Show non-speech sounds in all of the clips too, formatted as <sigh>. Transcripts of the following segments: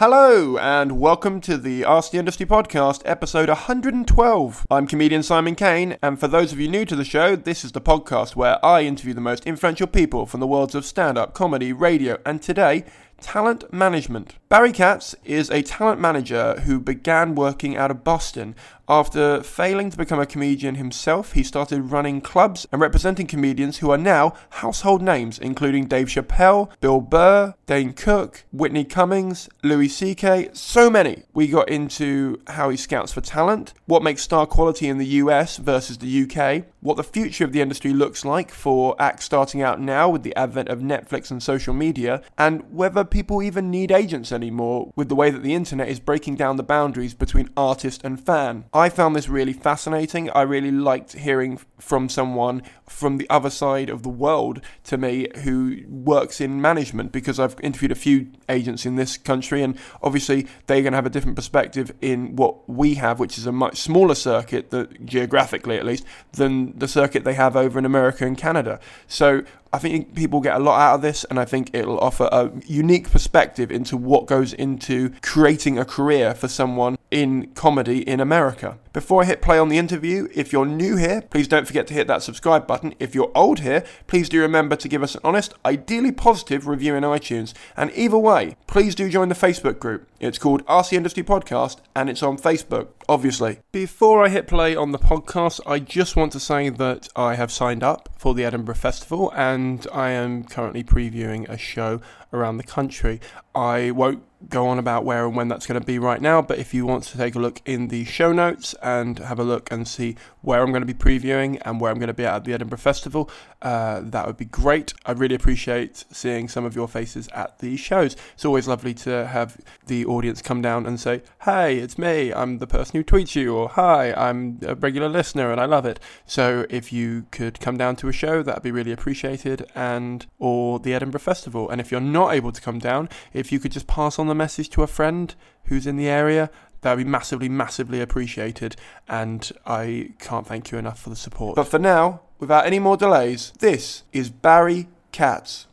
Hello, and welcome to the Ask the Industry Podcast, episode 112. I'm comedian Simon Kane, and for those of you new to the show, this is the podcast where I interview the most influential people from the worlds of stand up, comedy, radio, and today, talent management. Barry Katz is a talent manager who began working out of Boston. After failing to become a comedian himself, he started running clubs and representing comedians who are now household names, including Dave Chappelle, Bill Burr, Dane Cook, Whitney Cummings, Louis C.K., so many. We got into how he scouts for talent, what makes star quality in the US versus the UK, what the future of the industry looks like for acts starting out now with the advent of Netflix and social media, and whether people even need agents anymore with the way that the internet is breaking down the boundaries between artist and fan. I found this really fascinating. I really liked hearing from someone from the other side of the world to me who works in management because I've interviewed a few agents in this country and obviously they're going to have a different perspective in what we have, which is a much smaller circuit, that geographically at least, than the circuit they have over in America and Canada. So I think people get a lot out of this, and I think it'll offer a unique perspective into what goes into creating a career for someone in comedy in America. Before I hit play on the interview, if you're new here, please don't forget to hit that subscribe button. If you're old here, please do remember to give us an honest, ideally positive review in iTunes. And either way, please do join the Facebook group. It's called Ask the Industry Podcast, and it's on Facebook, obviously. Before I hit play on the podcast, I just want to say that I have signed up for the Edinburgh Festival and I am currently previewing a show around the country. I won't go on about where and when that's going to be right now, but if you want to take a look in the show notes and have a look and see where I'm going to be previewing and where I'm going to be at the Edinburgh Festival, uh, that would be great. I really appreciate seeing some of your faces at the shows. It's always lovely to have the audience come down and say, Hey, it's me, I'm the person who tweets you, or Hi, I'm a regular listener and I love it. So if you could come down to a show, that'd be really appreciated, and or the Edinburgh Festival. And if you're not able to come down, if you could just pass on the message to a friend who's in the area, that would be massively, massively appreciated. And I can't thank you enough for the support. But for now, without any more delays, this is Barry Katz.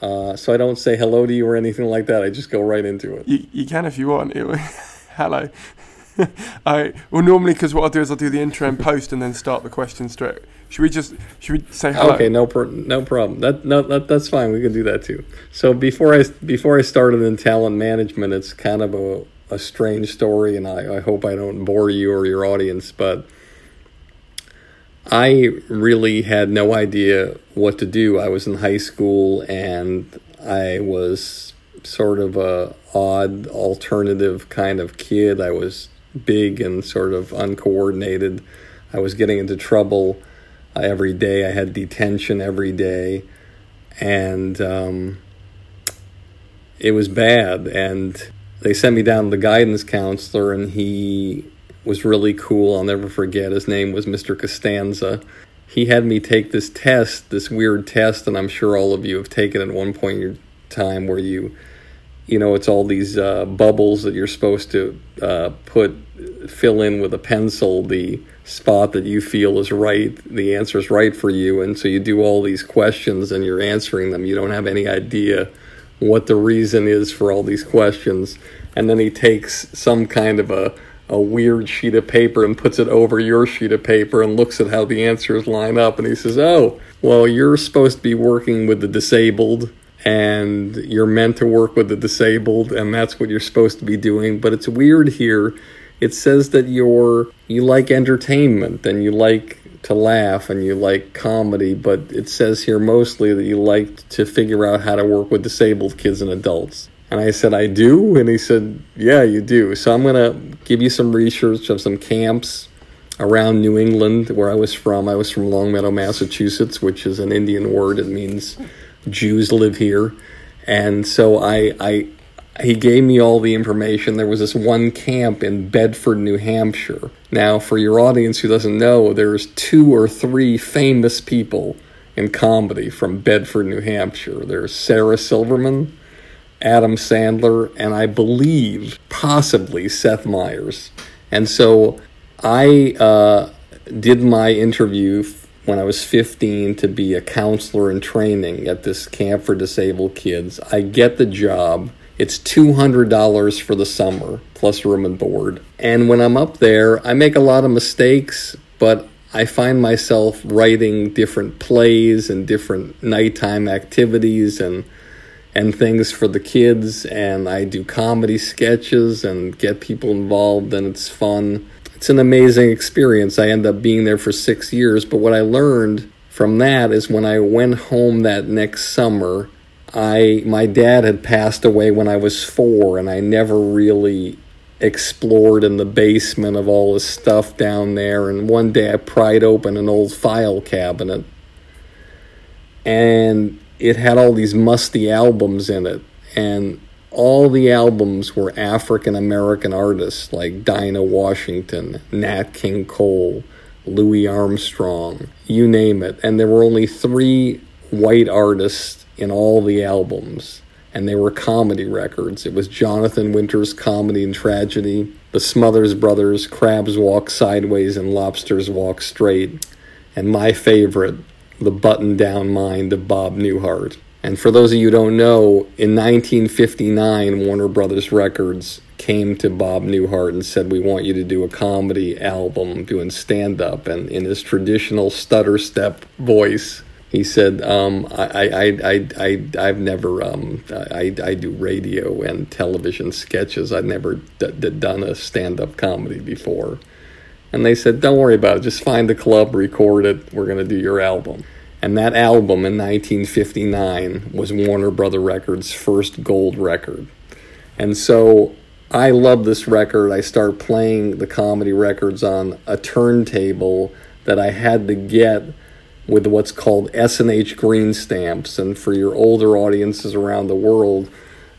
Uh, so I don't say hello to you or anything like that. I just go right into it. You, you can if you want. <laughs> Hello. <laughs> I well normally because what I'll do is I'll do the intro and post and then start the question straight. Should we just should we say hello? Okay, no, no problem. That, no, that that's fine. We can do that too. So before I before I started in talent management, it's kind of a, a strange story, and I, I hope I don't bore you or your audience, but I really had no idea what to do. I was in high school, and I was sort of a odd alternative kind of kid. I was big and sort of uncoordinated. I was getting into trouble uh, every day. I had detention every day, and um, it was bad. And they sent me down to the guidance counselor, and he was really cool. I'll never forget. His name was Mr. Costanza. He had me take this test, this weird test, and I'm sure all of you have taken at one point in your time where you you know, it's all these uh, bubbles that you're supposed to uh, put, fill in with a pencil the spot that you feel is right, the answer is right for you. And so you do all these questions and you're answering them. You don't have any idea what the reason is for all these questions. And then he takes some kind of a, a weird sheet of paper and puts it over your sheet of paper and looks at how the answers line up. And he says, Oh, well, you're supposed to be working with the disabled and you're meant to work with the disabled and that's what you're supposed to be doing. But it's weird here. It says that you're you like entertainment and you like to laugh and you like comedy, but it says here mostly that you like to figure out how to work with disabled kids and adults. And I said, I do? And he said, Yeah, you do. So I'm going to give you some research of some camps around New England, where I was from. I was from Longmeadow, Massachusetts, which is an Indian word. It means Jews live here. And so I, I he gave me all the information. There was this one camp in Bedford, New Hampshire. Now, for your audience who doesn't know, there's two or three famous people in comedy from Bedford, New Hampshire. There's Sarah Silverman, Adam Sandler, and I believe possibly Seth Meyers. And so I uh, did my interview when I was 15 to be a counselor in training at this camp for disabled kids. I get the job. It's $200 for the summer, plus room and board. And when I'm up there, I make a lot of mistakes, but I find myself writing different plays and different nighttime activities and and things for the kids and I do comedy sketches and get people involved and it's fun. It's an amazing experience. I end up being there for 6 years, but what I learned from that is when I went home that next summer, I my dad had passed away when I was 4 and I never really explored in the basement of all his stuff down there and one day I pried open an old file cabinet and it had all these musty albums in it, and all the albums were African American artists like Dinah Washington, Nat King Cole, Louis Armstrong, you name it. And there were only three white artists in all the albums, and they were comedy records. It was Jonathan Winters' Comedy and Tragedy, the Smothers Brothers' Crabs Walk Sideways and Lobsters Walk Straight, and my favorite, the button down mind of Bob Newhart. And for those of you who don't know, in 1959, Warner Brothers Records came to Bob Newhart and said, We want you to do a comedy album doing stand up. And in his traditional stutter step voice, he said, um, I, I, I, I, I've never, um, I, I do radio and television sketches. I've never d- d- done a stand up comedy before. And they said, Don't worry about it. Just find the club, record it. We're going to do your album. And that album in 1959 was Warner Brother Records' first gold record. And so I love this record. I start playing the comedy records on a turntable that I had to get with what's called S&H green stamps. And for your older audiences around the world,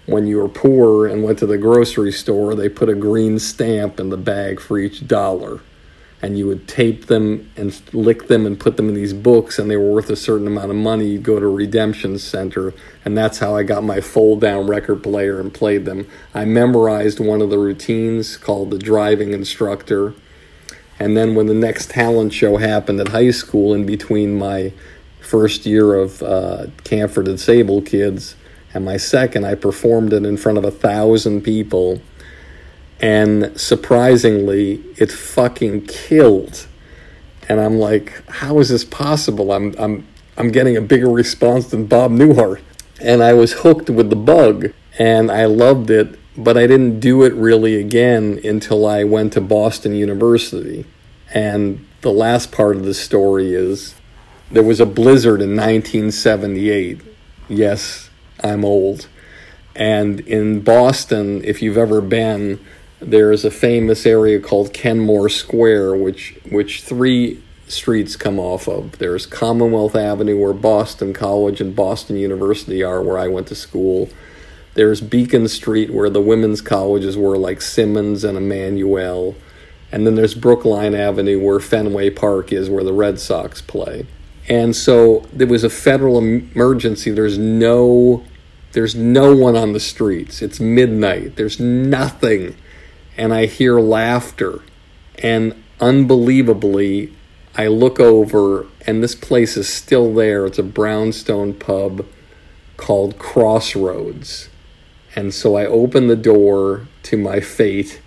when you were poor and went to the grocery store, they put a green stamp in the bag for each dollar and you would tape them and lick them and put them in these books and they were worth a certain amount of money you'd go to a redemption center and that's how i got my fold down record player and played them. I memorized one of the routines called the driving instructor and then when the next talent show happened at high school in between my first year of uh, camp for disabled kids and my second i performed it in front of a thousand people and surprisingly, it fucking killed. And I'm like, how is this possible? I'm I'm I'm getting a bigger response than Bob Newhart. And I was hooked with the bug and I loved it, but I didn't do it really again until I went to Boston University. And the last part of the story is there was a blizzard in 1978. Yes, I'm old. And in Boston, if you've ever been, there is a famous area called Kenmore Square, which which three streets come off of. There's Commonwealth Avenue, where Boston College and Boston University are, where I went to school. There's Beacon Street, where the women's colleges were, like Simmons and Emmanuel. And then there's Brookline Avenue, where Fenway Park is, where the Red Sox play. And so there was a federal emergency. There's no, there's no one on the streets. It's midnight. There's nothing and I hear laughter. And unbelievably, I look over, and this place is still there. It's a brownstone pub. called Crossroads. And so I open the door to my fate,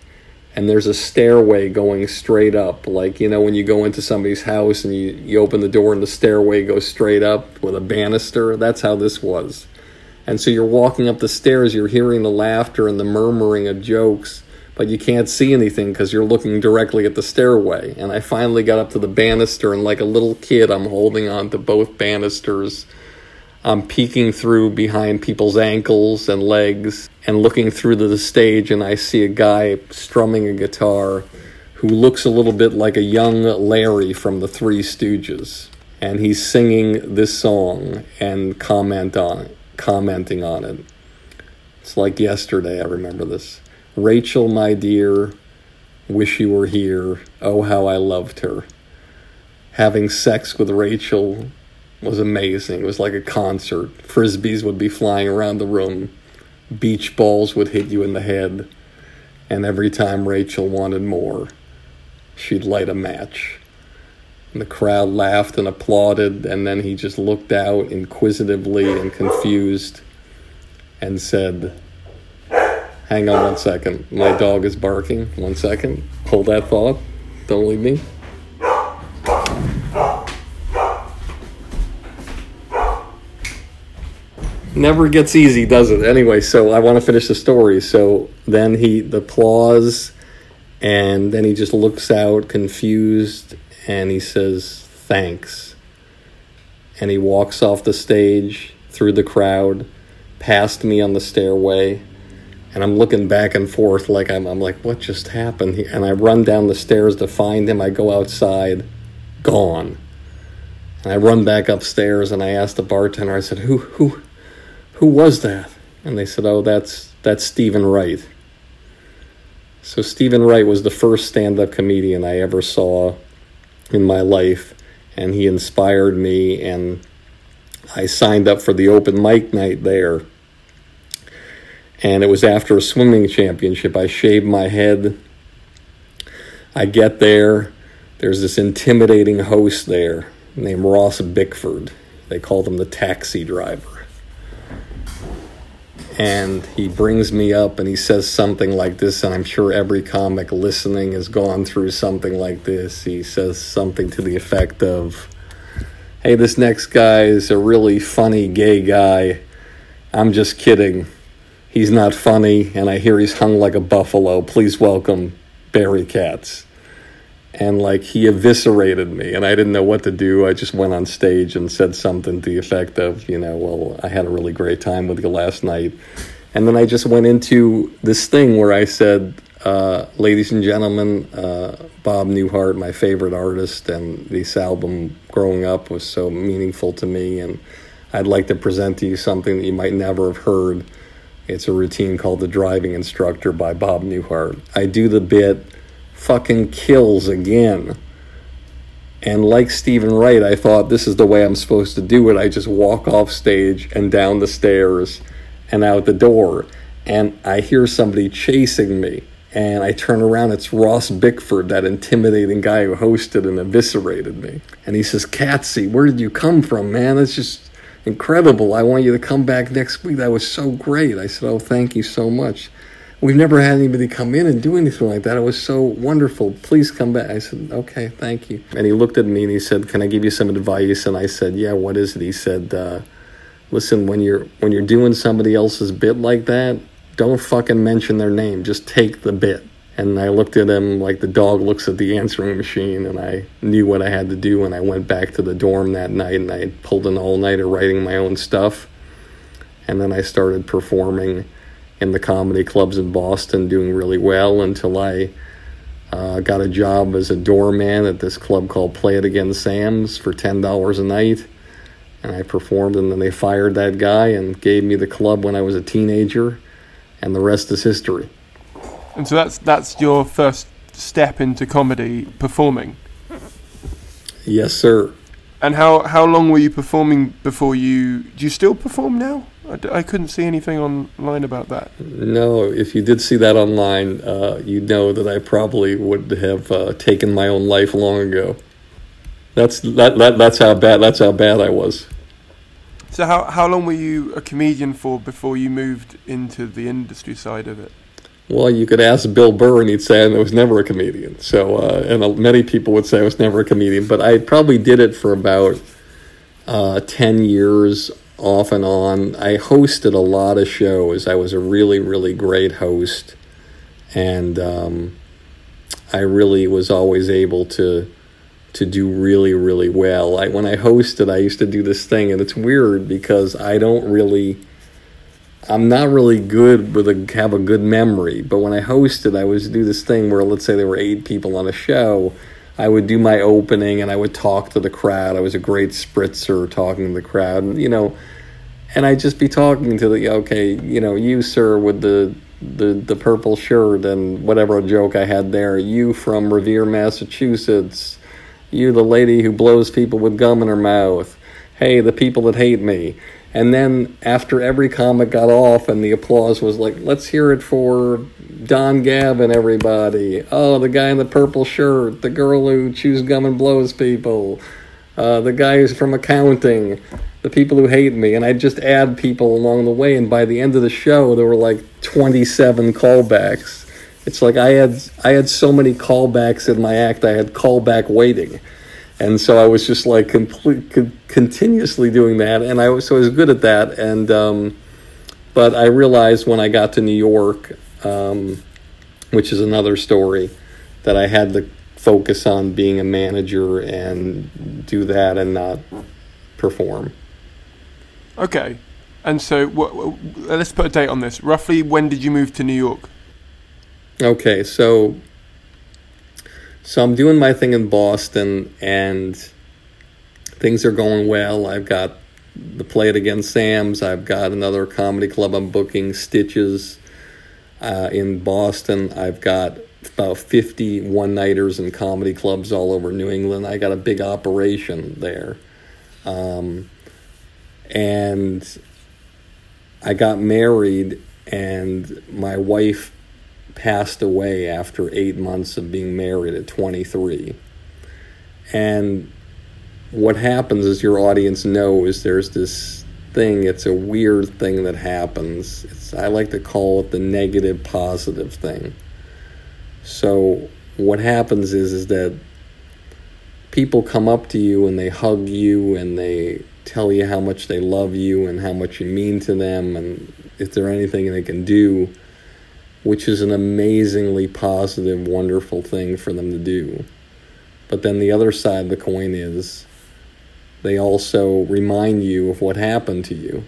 and there's a stairway going straight up. Like, you know, when you go into somebody's house and you, you open the door and the stairway goes straight up with a banister, that's how this was. And so you're walking up the stairs, you're hearing the laughter and the murmuring of jokes, but you can't see anything because you're looking directly at the stairway. And I finally got up to the banister, and like a little kid, I'm holding on to both banisters. I'm peeking through behind people's ankles and legs and looking through to the stage, and I see a guy strumming a guitar who looks a little bit like a young Larry from the Three Stooges. And he's singing this song and comment on it commenting on it. It's like yesterday, I remember this. Rachel, my dear, wish you were here. Oh, how I loved her. Having sex with Rachel was amazing. It was like a concert. Frisbees would be flying around the room, beach balls would hit you in the head, and every time Rachel wanted more, she'd light a match. And the crowd laughed and applauded, and then he just looked out inquisitively and confused and said, Hang on one second. My dog is barking. One second. Hold that thought. Don't leave me. Never gets easy, does it? Anyway, so I want to finish the story. So then he, the applause, and then he just looks out confused and he says, Thanks. And he walks off the stage through the crowd, past me on the stairway. And I'm looking back and forth like I'm, I'm like, what just happened? And I run down the stairs to find him. I go outside, gone. And I run back upstairs and I ask the bartender, I said, Who who who was that? And they said, Oh, that's that's Steven Wright. So Steven Wright was the first stand-up comedian I ever saw in my life, and he inspired me, and I signed up for the open mic night there. And it was after a swimming championship. I shaved my head. I get there. There's this intimidating host there named Ross Bickford. They called him the taxi driver and he brings me up and he says something like this and i'm sure every comic listening has gone through something like this he says something to the effect of hey this next guy is a really funny gay guy i'm just kidding he's not funny and i hear he's hung like a buffalo. Please welcome barry katz. And like he eviscerated me and i didn't know what to do. I just went on stage and said something to the effect of you know well i had a really great time with you last night. And then i just went into this thing where i said uh, ladies and gentlemen uh, bob newhart my favorite artist and this album growing up was so meaningful to me and i'd like to present to you something that you might never have heard it's a routine called the driving instructor by bob newhart i do the bit fucking kills again. And like Steven Wright, I thought this is the way I'm supposed to do it. I just walk off stage and down the stairs and out the door. And I hear somebody chasing me. And I turn around, it's Ross Bickford, that intimidating guy who hosted and eviscerated me. And he says, Katsy, where did you come from, man? It's just incredible. I want you to come back next week. That was so great. I said, Oh, thank you so much. We've never had anybody come in and do anything like that. It was so wonderful. Please come back. I said, okay, thank you. And he looked at me and he said, can I give you some advice? And I said, yeah, what is it? He said, uh, listen, when you're when you're doing somebody else's bit like that, don't fucking mention their name. Just take the bit. And I looked at him like the dog looks at the answering machine, and I knew what I had to do. And I went back to the dorm that night, and I pulled an all nighter writing my own stuff. And then I started performing in the comedy clubs in Boston, doing really well until I uh, got a job as a doorman at this club called Play It Again Sam's for ten dollars a night, and I performed. And then they fired that guy and gave me the club when I was a teenager, and the rest is history. And so that's that's your first step into comedy, performing. Yes, sir. And how how long were you performing before you? Do you still perform now? I d- I couldn't see anything online about that. No, if you did see that online, uh, you'd know that I probably would have uh, taken my own life long ago. That's that, that that's how bad that's how bad I was. So how how long were you a comedian for before you moved into the industry side of it? Well, you could ask Bill Burr, and he'd say I was never a comedian. So, uh, and uh, many people would say I was never a comedian, but I probably did it for about uh, ten years, off and on. I hosted a lot of shows. I was a really, really great host, and um, I really was always able to to do really, really well. I, when I hosted, I used to do this thing, and it's weird because I don't really, I'm not really good with a have a good memory. But when I hosted, I was do this thing where, let's say there were eight people on a show, I would do my opening and I would talk to the crowd. I was a great spritzer talking to the crowd, and, you know, and I'd just be talking to the okay, you know, you sir with the the the purple shirt and whatever joke I had there. You from Revere, Massachusetts you, the lady who blows people with gum in her mouth. Hey, the people that hate me. And then after every comic got off and the applause was like, let's hear it for Don Gavin, everybody. Oh, the guy in the purple shirt, the girl who chews gum and blows people, uh, the guy who's from accounting, the people who hate me. And I'd just add people along the way. And by the end of the show, there were like 27 callbacks it's like I had I had so many callbacks in my act. I had callback waiting, and so I was just like complete, continuously doing that, and I was so I was good at that. And um, but I realized when I got to New York, um, which is another story, that I had to focus on being a manager and do that and not perform. Okay, and so let's put a date on this. Roughly, when did you move to New York? Okay, so so I'm doing my thing in Boston and things are going well. I've got the play it again Sam's. I've got another comedy club I'm booking, Stitches, uh, in Boston. I've got about 50 one nighters and comedy clubs all over New England. I got a big operation there. Um, and I got married, and my wife passed away after eight months of being married at 23. And what happens is your audience knows there's this thing, it's a weird thing that happens. It's, I like to call it the negative positive thing. So what happens is is that people come up to you and they hug you and they tell you how much they love you and how much you mean to them and if there anything they can do which is an amazingly positive, wonderful thing for them to do. But then the other side of the coin is they also remind you of what happened to you.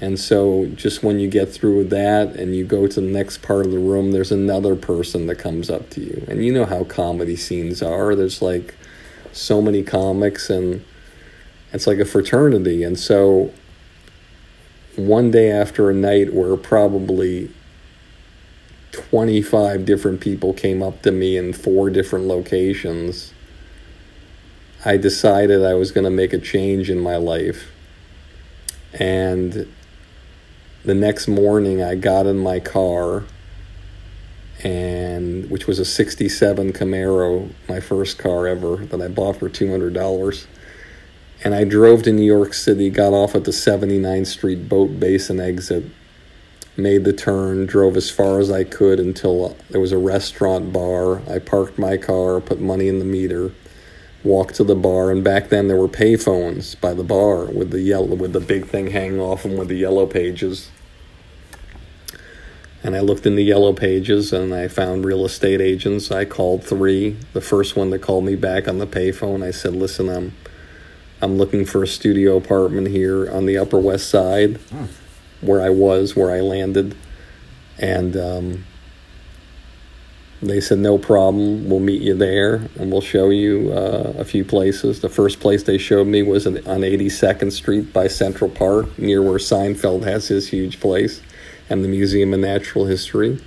And so, just when you get through with that and you go to the next part of the room, there's another person that comes up to you. And you know how comedy scenes are. There's like so many comics, and it's like a fraternity. And so, one day after a night where probably 25 different people came up to me in four different locations, I decided I was going to make a change in my life. And the next morning, I got in my car, and which was a 67 Camaro, my first car ever that I bought for $200. And I drove to New York City, got off at the 79th Street Boat Basin exit, made the turn, drove as far as I could until there was a restaurant bar. I parked my car, put money in the meter, walked to the bar, and back then there were payphones by the bar with the yellow with the big thing hanging off them with the yellow pages. And I looked in the yellow pages and I found real estate agents. I called three. The first one that called me back on the payphone, I said, "Listen, I'm I'm looking for a studio apartment here on the Upper West Side." Hmm where I was, where I landed, and um, they said no problem. We'll meet you there, and we'll show you uh, a few places. The first place they showed me was on 82nd Street by Central Park, near where Seinfeld has his huge place, and the Museum of Natural History.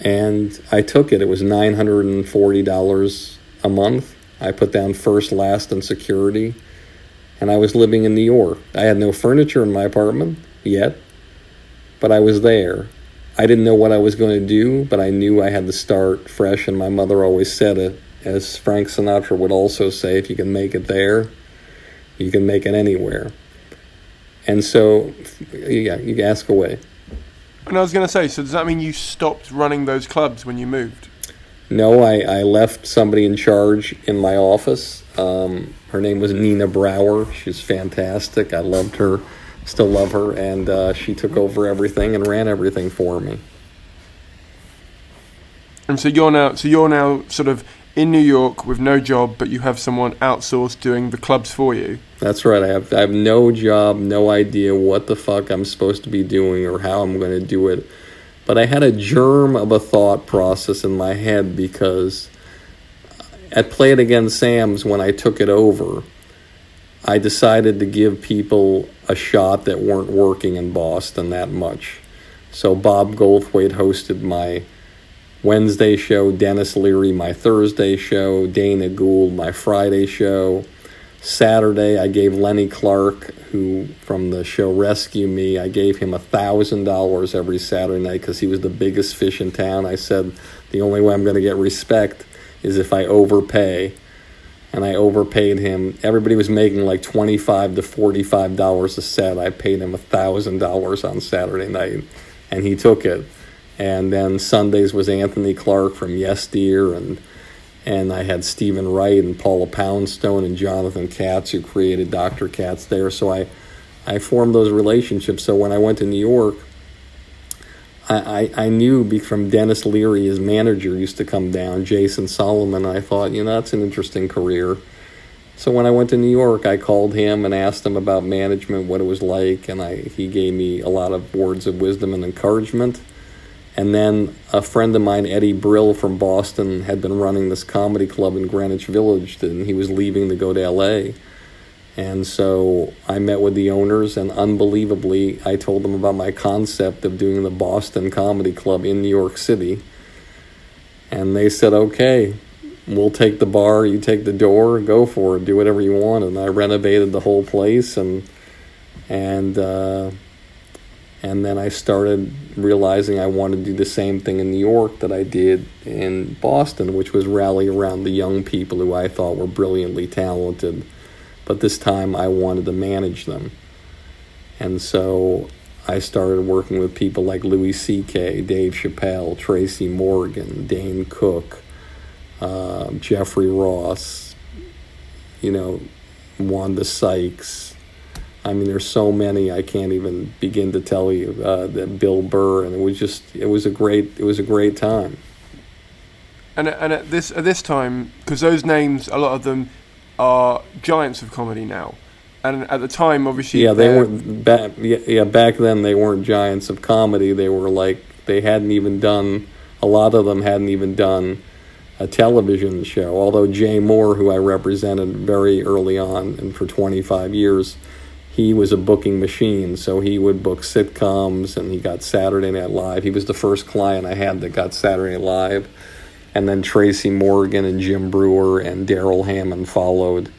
And I took it. It was nine hundred and forty dollars a month. I put down first, last, and security, and I was living in New York. I had no furniture in my apartment yet, but I was there. I didn't know what I was going to do, but I knew I had to start fresh, and my mother always said it. As Frank Sinatra would also say, if you can make it there, you can make it anywhere. And so, yeah, you ask away. And I was going to say, so does that mean you stopped running those clubs when you moved? No, I, I left somebody in charge in my office. Um, her name was Nina Brower. She's fantastic. I loved her, still love her, and uh, she took over everything and ran everything for me. And so you're now, so you're now sort of in New York with no job, but you have someone outsourced doing the clubs for you. That's right. I have I have no job, no idea what the fuck I'm supposed to be doing or how I'm going to do it. But I had a germ of a thought process in my head because at Play It Again Sam's when I took it over, I decided to give people a shot that weren't working in Boston that much. So Bob Goldthwait hosted my Wednesday show, Denis Leary my Thursday show, Dana Gould my Friday show. Saturday, I gave Lenny Clarke, who from the show Rescue Me, I gave him a thousand dollars every Saturday night because he was the biggest fish in town. I said the only way I'm going to get respect is if I overpay, and I overpaid him. Everybody was making like twenty-five to forty-five dollars a set. I paid him a thousand dollars on Saturday night, and he took it and then Sundays was Anthony Clark from Yes Dear, and and I had Steven Wright and Paula Poundstone and Jonathan Katz who created Dr. Katz there. So I I formed those relationships. So when I went to New York, I, I, knew from Denis Leary, his manager used to come down, Jason Solomon. I thought, you know, that's an interesting career. So when I went to New York, I called him and asked him about management, what it was like, and I he gave me a lot of words of wisdom and encouragement. And then a friend of mine, Eddie Brill from Boston, had been running this comedy club in Greenwich Village, and he was leaving to go to LA. And so I met with the owners, and unbelievably, I told them about my concept of doing the Boston Comedy Club in New York City. And they said, okay, we'll take the bar, you take the door, go for it, do whatever you want. And I renovated the whole place, and and uh, and then I started realizing I wanted to do the same thing in New York that I did in Boston, which was rally around the young people who I thought were brilliantly talented. But this time I wanted to manage them. And so I started working with people like Louis C.K., Dave Chappelle, Tracy Morgan, Dane Cook, uh, Jeffrey Ross, you know, Wanda Sykes, I mean, there's so many I can't even begin to tell you. Uh, that Bill Burr, and it was just it was a great it was a great time. And and at this at this time, because those names, a lot of them are giants of comedy now, and at the time, obviously, yeah, they weren't back. Yeah, yeah, back then they weren't giants of comedy. They were like they hadn't even done. A lot of them hadn't even done a television show. Although Jay Mohr, who I represented very early on and for 25 years he was a booking machine, so he would book sitcoms and he got Saturday Night Live. He was the first client I had that got Saturday Night Live. And then Tracy Morgan and Jim Breuer and Darrell Hammond followed.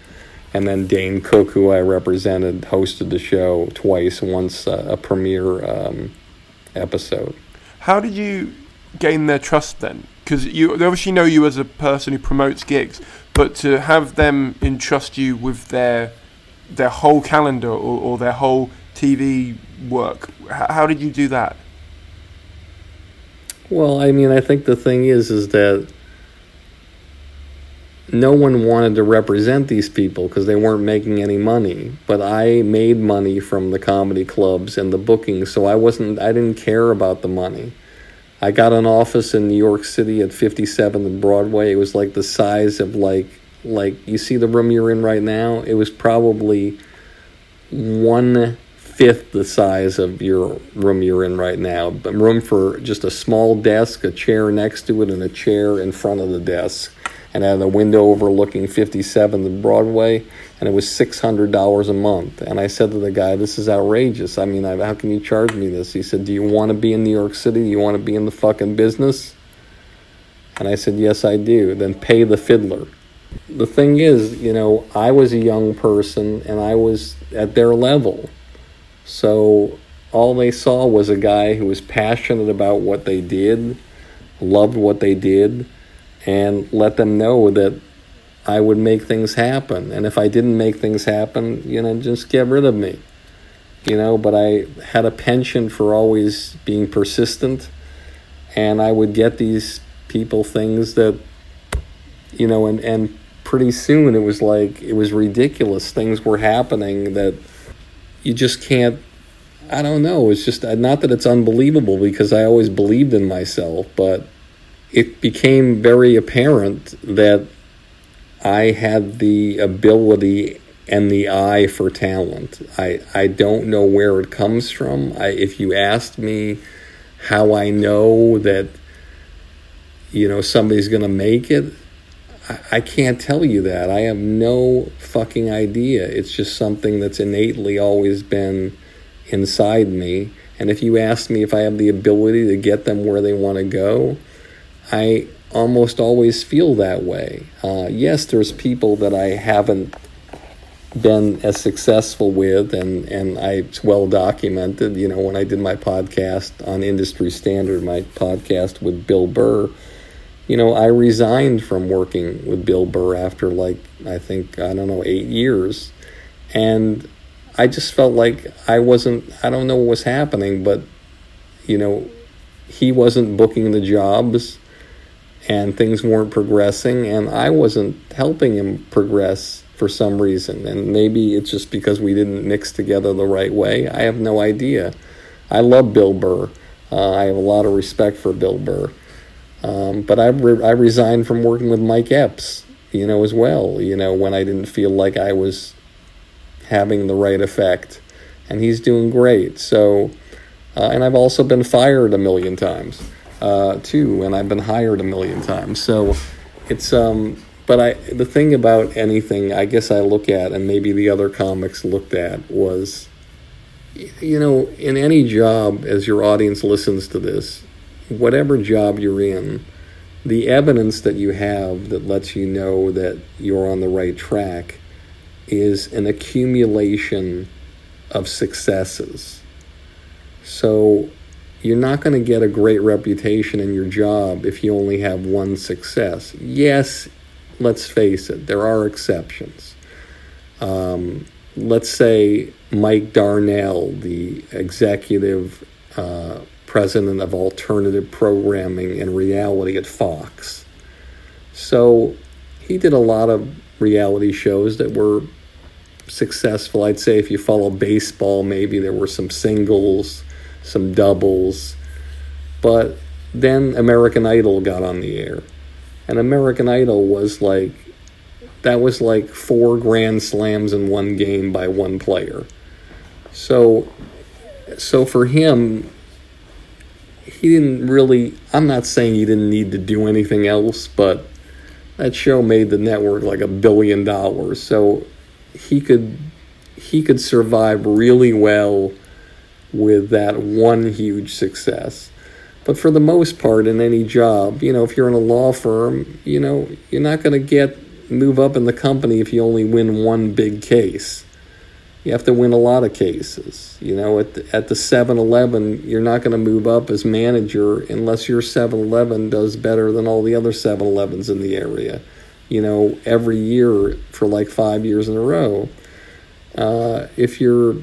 And then Dane Cook, who I represented, hosted the show twice, once uh, a premiere um, episode. How did you gain their trust then? Because you they obviously know you as a person who promotes gigs, but to have them entrust you with their their whole calendar or, or their whole TV work. H- how did you do that? Well, I mean, I think the thing is, is that no one wanted to represent these people because they weren't making any money. But I made money from the comedy clubs and the bookings, so I wasn't. I didn't care about the money. I got an office in New York City at 57th and Broadway. It was like the size of like like you see the room you're in right now, it was probably one fifth the size of your room you're in right now. But room for just a small desk, a chair next to it, and a chair in front of the desk. And had a window overlooking 57th and Broadway, and it was $600 a month. And I said to the guy, This is outrageous. I mean, how can you charge me this? He said, Do you want to be in New York City? Do you want to be in the fucking business? And I said, Yes, I do. Then pay the fiddler the thing is, you know, I was a young person and I was at their level. So all they saw was a guy who was passionate about what they did, loved what they did, and let them know that I would make things happen. And if I didn't make things happen, you know, just get rid of me. you know, but I had a penchant for always being persistent. And I would get these people things that, you know, and, and pretty soon it was like, it was ridiculous. Things were happening that you just can't, I don't know. It's just uh, not that it's unbelievable because I always believed in myself, but it became very apparent that I had the ability and the eye for talent. I, I don't know where it comes from. I, if you asked me how I know that, you know, somebody's going to make it, I, can't tell you that. I have no fucking idea. It's just something that's innately always been inside me. And if you ask me if I have the ability to get them where they want to go, I almost always feel that way. Uh, yes, there's people that I haven't been as successful with, and and I, it's well documented. You know, when I did my podcast on industry standard, my podcast with Bill Burr, you know, I resigned from working with Bill Burr after like I think I don't know eight years, and I just felt like I wasn't. I don't know what was happening, but you know, he wasn't booking the jobs and things weren't progressing and I wasn't helping him progress for some reason. And maybe it's just because we didn't mix together the right way. I have no idea. I love Bill Burr. Uh, I have a lot of respect for Bill Burr um, but I, re- I resigned from working with Mike Epps you know as well you know when I didn't feel like I was having the right effect and he's doing great so uh, and I've also been fired a million times uh, too, and I've been hired a million times. So it's um, but I the thing about anything I guess I look at, and maybe the other comics looked at was, you know, in any job, as your audience listens to this, whatever job you're in, the evidence that you have that lets you know that you're on the right track is an accumulation of successes. So you're not going to get a great reputation in your job if you only have one success. Yes, let's face it, there are exceptions. Um, let's say Mike Darnell, the executive uh, president of alternative programming and reality at Fox. So he did a lot of reality shows that were successful. I'd say if you follow baseball, maybe there were some singles some doubles. But then American Idol got on the air. And American Idol was like, that was like four grand slams in one game by one player. So, so for him, he didn't really, I'm not saying he didn't need to do anything else, but that show made the network like a billion dollars. So he could, he could survive really well with that one huge success. But for the most part, in any job, you know, if you're in a law firm, you know, you're not going to get move up in the company if you only win one big case. You have to win a lot of cases. You know, at the, at the 7-Eleven, you're not going to move up as manager unless your 7-Eleven does better than all the other 7-Elevens in the area. You know, every year for like five years in a row. Uh, if you're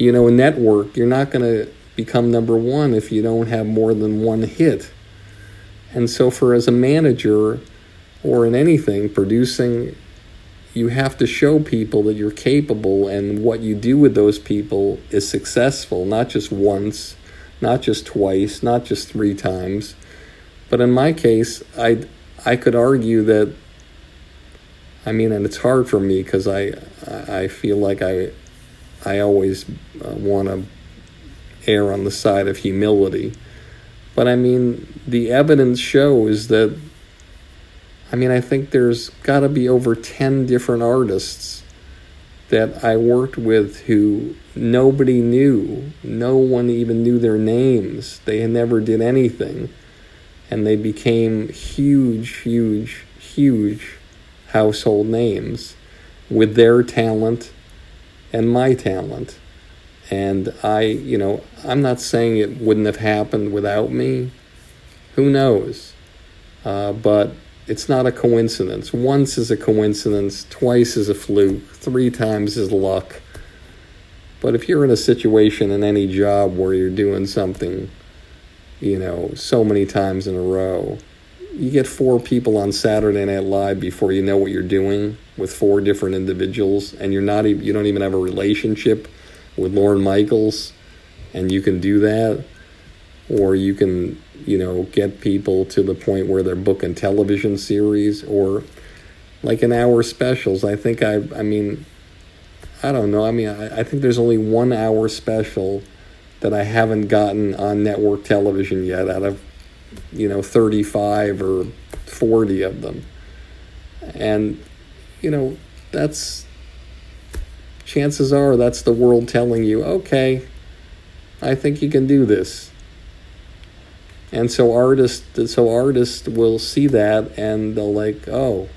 you know, a network, you're not going to become number one if you don't have more than one hit. And so, for as a manager or in anything, producing, you have to show people that you're capable and what you do with those people is successful, not just once, not just twice, not just three times. But in my case, I I could argue that I mean, and it's hard for me because I I feel like I I always uh, want to err on the side of humility. But I mean, the evidence shows that, I mean, I think there's got to be over 10 different artists that I worked with who nobody knew. No one even knew their names. They never did anything. And they became huge, huge, huge household names with their talent and my talent. And I, you know, I'm not saying it wouldn't have happened without me. Who knows? Uh, but it's not a coincidence. Once is a coincidence, twice is a fluke, three times is luck. But if you're in a situation in any job where you're doing something, you know, so many times in a row, you get four people on Saturday Night Live before you know what you're doing with four different individuals, and you're not you don't even have a relationship with Lorne Michaels, and you can do that, or you can, you know, get people to the point where they're booking television series or like an hour specials. I think I, I mean, I don't know. I mean, I, I think there's only one hour special that I haven't gotten on network television yet out of, you know, 35 or 40 of them. And, you know, that's, chances are that's the world telling you, okay, I think you can do this. And so artists, so artists will see that and they'll like, oh,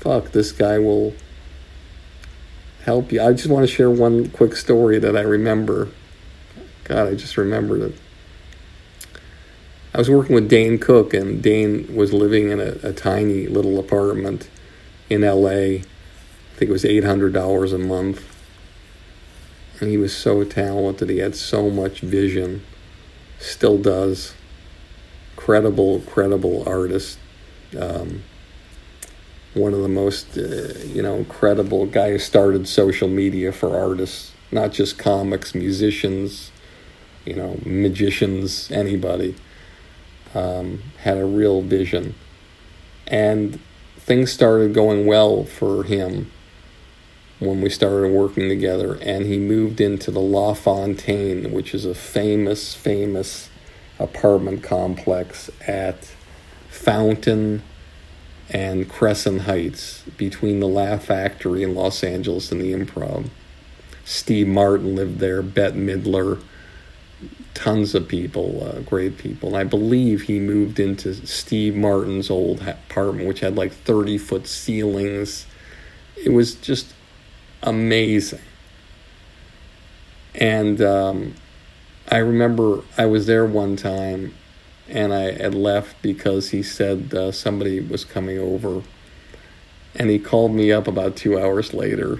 fuck, this guy will help you. I just want to share one quick story that I remember. God, I just remembered it. I was working with Dane Cook, and Dane was living in a, a tiny little apartment in LA. I think it was $800 a month. And he was so talented. He had so much vision. Still does. Credible, credible artist. Um, one of the most, uh, you know, incredible guy who started social media for artists, not just comics, musicians, you know, magicians, anybody. Um, had a real vision. And things started going well for him when we started working together. And he moved into the La Fontaine, which is a famous, famous apartment complex at Fountain and Crescent Heights between the Laugh Factory in Los Angeles and the Improv. Steve Martin lived there, Bette Midler, tons of people, uh, great people. And I believe he moved into Steve Martin's old apartment, which had like 30 foot ceilings. It was just amazing. And um, I remember I was there one time and I had left because he said uh, somebody was coming over. And he called me up about two hours later,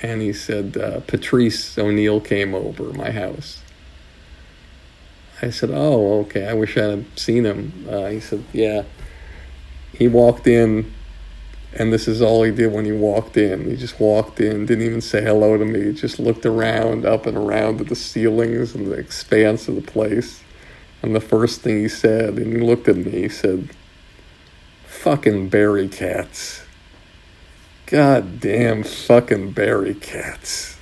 and he said uh, Patrice O'Neal came over my house. I said, "Oh, okay. I wish I had seen him." Uh, he said, "Yeah." He walked in, and this is all he did when he walked in. He just walked in, didn't even say hello to me. Just looked around, up and around at the ceilings and the expanse of the place. And the first thing he said, and he looked at me, he said, fucking Barry Katz. God damn fucking Barry Katz.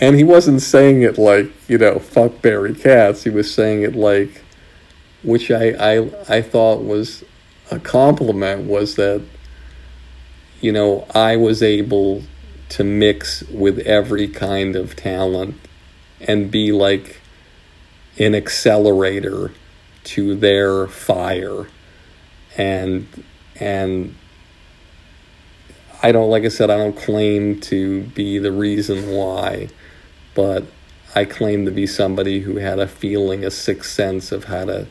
And he wasn't saying it like, you know, fuck Barry Katz. He was saying it like, which I, I, I thought was a compliment, was that, you know, I was able to mix with every kind of talent and be like an accelerator to their fire. And and I don't like I said I don't claim to be the reason why but I claim to be somebody who had a feeling a sixth sense of how to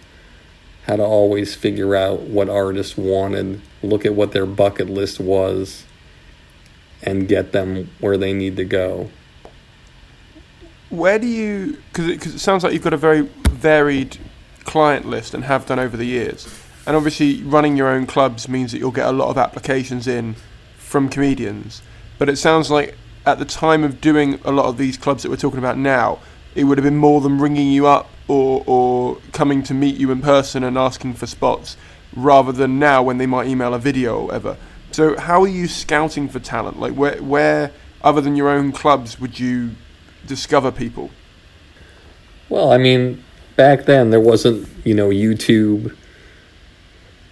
how to always figure out what artists wanted look at what their bucket list was and get them where they need to go. Where do you because it, it sounds like you've got a very varied client list and have done over the years. And obviously running your own clubs means that you'll get a lot of applications in from comedians. But it sounds like at the time of doing a lot of these clubs that we're talking about now it would have been more than ringing you up or, or coming to meet you in person and asking for spots rather than now when they might email a video or whatever so how are you scouting for talent like where where other than your own clubs would you discover people? Well, I mean, back then there wasn't, you know, YouTube.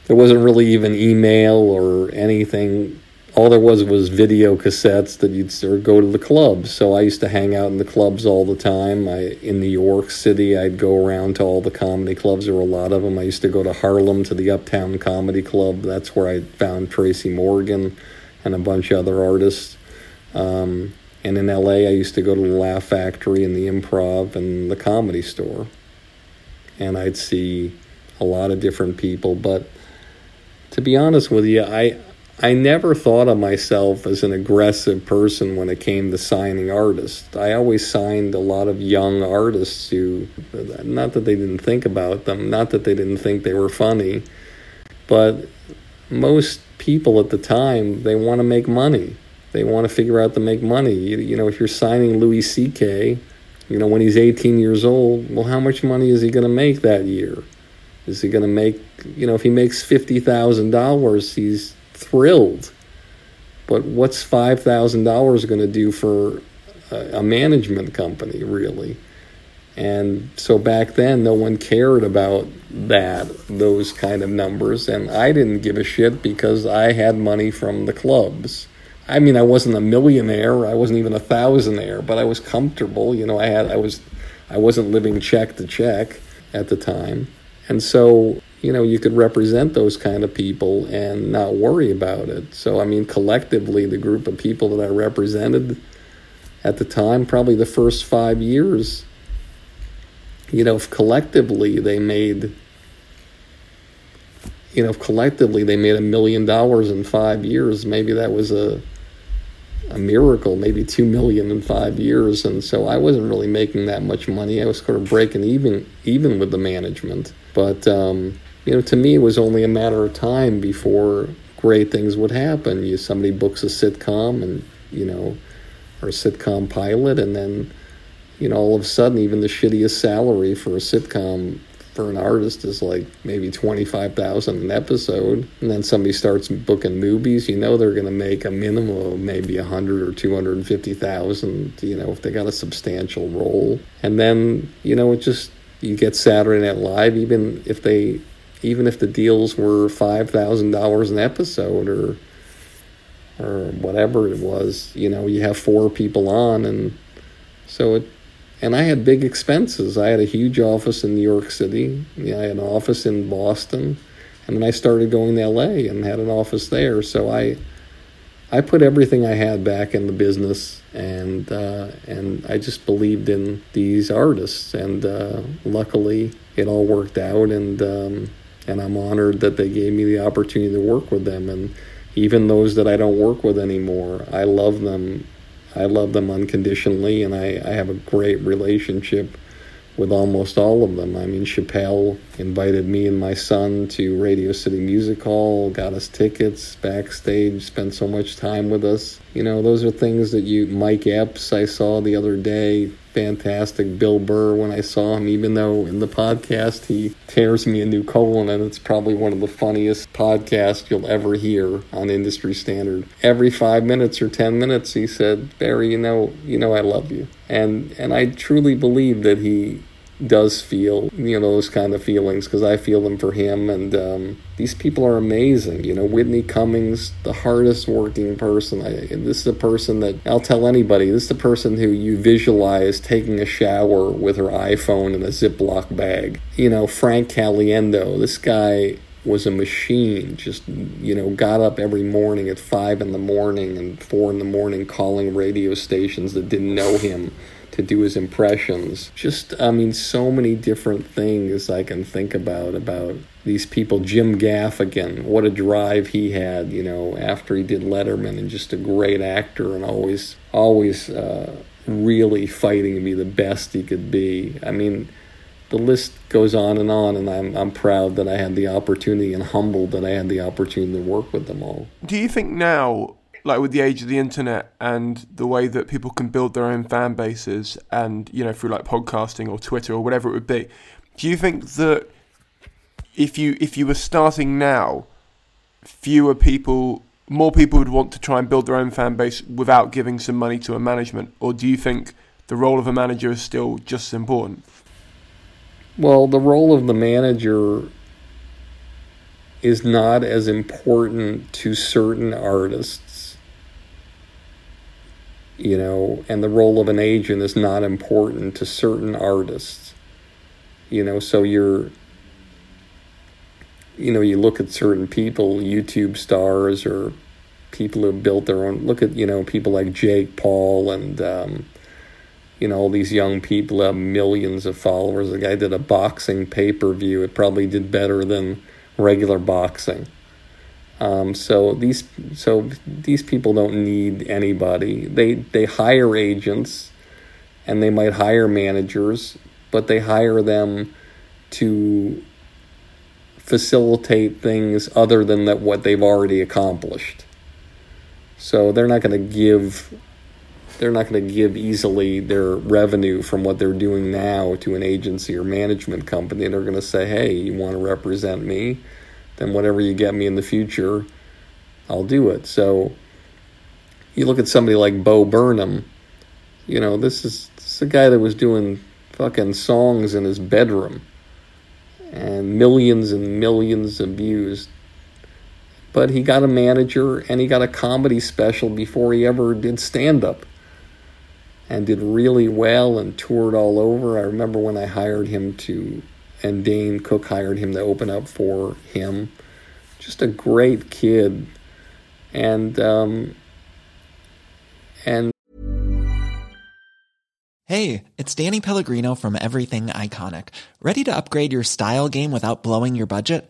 There wasn't really even email or anything. All there was was video cassettes that you'd or go to the clubs. So I used to hang out in the clubs all the time. I in New York City, I'd go around to all the comedy clubs. There were a lot of them. I used to go to Harlem to the Uptown Comedy Club. That's where I found Tracy Morgan and a bunch of other artists. Um, and in LA, I used to go to the Laugh Factory and the Improv and the Comedy Store. And I'd see a lot of different people. But to be honest with you, I I never thought of myself as an aggressive person when it came to signing artists. I always signed a lot of young artists who, not that they didn't think about them, not that they didn't think they were funny, but most people at the time, they want to make money. They want to figure out to make money. You, you know, if you're signing Louis C.K., you know, when he's 18 years old, well, how much money is he going to make that year? Is he going to make, you know, if he makes $50,000, he's thrilled. But what's $5,000 going to do for a, a management company, really? And so back then, no one cared about that, those kind of numbers. And I didn't give a shit because I had money from the clubs. I mean, I wasn't a millionaire. I wasn't even a thousandaire, but I was comfortable. You know, I had, I was, I wasn't living check to check at the time. And so you know, you could represent those kind of people and not worry about it. So, I mean, collectively, the group of people that I represented at the time, probably the first five years, you know, if collectively they made, you know, if collectively they made a million dollars in five years, maybe that was a, a miracle, maybe two million in five years. And so I wasn't really making that much money. I was sort of breaking even, even with the management. But, um, you know, to me, it was only a matter of time before great things would happen. You somebody books a sitcom, and you know, or a sitcom pilot, and then you know, all of a sudden, even the shittiest salary for a sitcom for an artist is like maybe twenty five thousand an episode, and then somebody starts booking movies. You know, they're going to make a minimum of maybe a hundred or two hundred and fifty thousand. You know, if they got a substantial role, and then you know, it just you get Saturday Night Live, even if they even if the deals were five thousand dollars an episode or or whatever it was, you know, you have four people on and so it and I had big expenses. I had a huge office in New York City. I had an office in Boston. And then I started going to LA and had an office there. So I I put everything I had back in the business and uh, and I just believed in these artists and uh, luckily it all worked out and um, and I'm honored that they gave me the opportunity to work with them. And even those that I don't work with anymore, I love them. I love them unconditionally, and I, I have a great relationship with almost all of them. I mean, Chappelle invited me and my son to Radio City Music Hall, got us tickets backstage, spent so much time with us. You know, those are things that you, Mike Epps, I saw the other day, fantastic. Bill Burr, when I saw him, even though in the podcast he tears me a new colon, and it's probably one of the funniest podcasts you'll ever hear on industry standard. Every five minutes or ten minutes, he said, "Barry, you know, you know, I love you," and and I truly believe that he does feel you know those kind of feelings because I feel them for him. And um, these people are amazing you know Whitney Cummings the hardest working person. I, this is a person that I'll tell anybody this is the person who you visualize taking a shower with her iPhone in a Ziploc bag. You know Frank Caliendo this guy was a machine just you know got up every morning at five in the morning and four in the morning calling radio stations that didn't know him to do his impressions. Just, I mean, so many different things I can think about about these people. Jim Gaffigan, what a drive he had, you know, after he did Letterman, and just a great actor and always, always uh, really fighting to be the best he could be. I mean, the list goes on and on, and I'm I'm proud that I had the opportunity and humbled that I had the opportunity to work with them all. Do you think now like with the age of the internet and the way that people can build their own fan bases and you know through like podcasting or Twitter or whatever it would be do you think that if you if you were starting now fewer people more people would want to try and build their own fan base without giving some money to a management or do you think the role of a manager is still just as important well the role of the manager is not as important to certain artists you know, and the role of an agent is not important to certain artists. You know, so you're, you know, you look at certain people, YouTube stars or people who built their own, look at, you know, people like Jake Paul and, um, you know, all these young people have millions of followers. The guy did a boxing pay per view. It probably did better than regular boxing. Um, so these so these people don't need anybody. They they hire agents, and they might hire managers, but they hire them to facilitate things other than that what they've already accomplished. So they're not going to give they're not going to give easily their revenue from what they're doing now to an agency or management company. They're going to say, "Hey, you want to represent me? Then whatever you get me in the future, I'll do it." So you look at somebody like Bo Burnham. You know, this is this is a guy that was doing fucking songs in his bedroom and millions and millions of views. But he got a manager and he got a comedy special before he ever did stand up and did really well and toured all over. I remember when I hired him to, and Dane Cook hired him to open up for him. Just a great kid. And, um, and Hey, it's Danny Pellegrino from Everything Iconic. Ready to upgrade your style game without blowing your budget?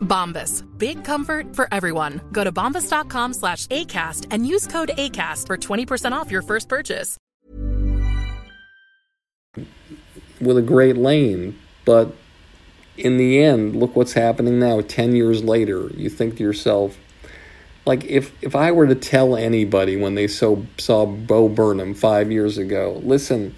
Bombas. Big comfort for everyone. Go to bombas.com slash ACAST and use code ACAST for 20% off your first purchase. with a great lane, but in the end, look what's happening now. Ten years later, you think to yourself, like if if I were to tell anybody when they saw saw Bo Burnham five years ago, listen,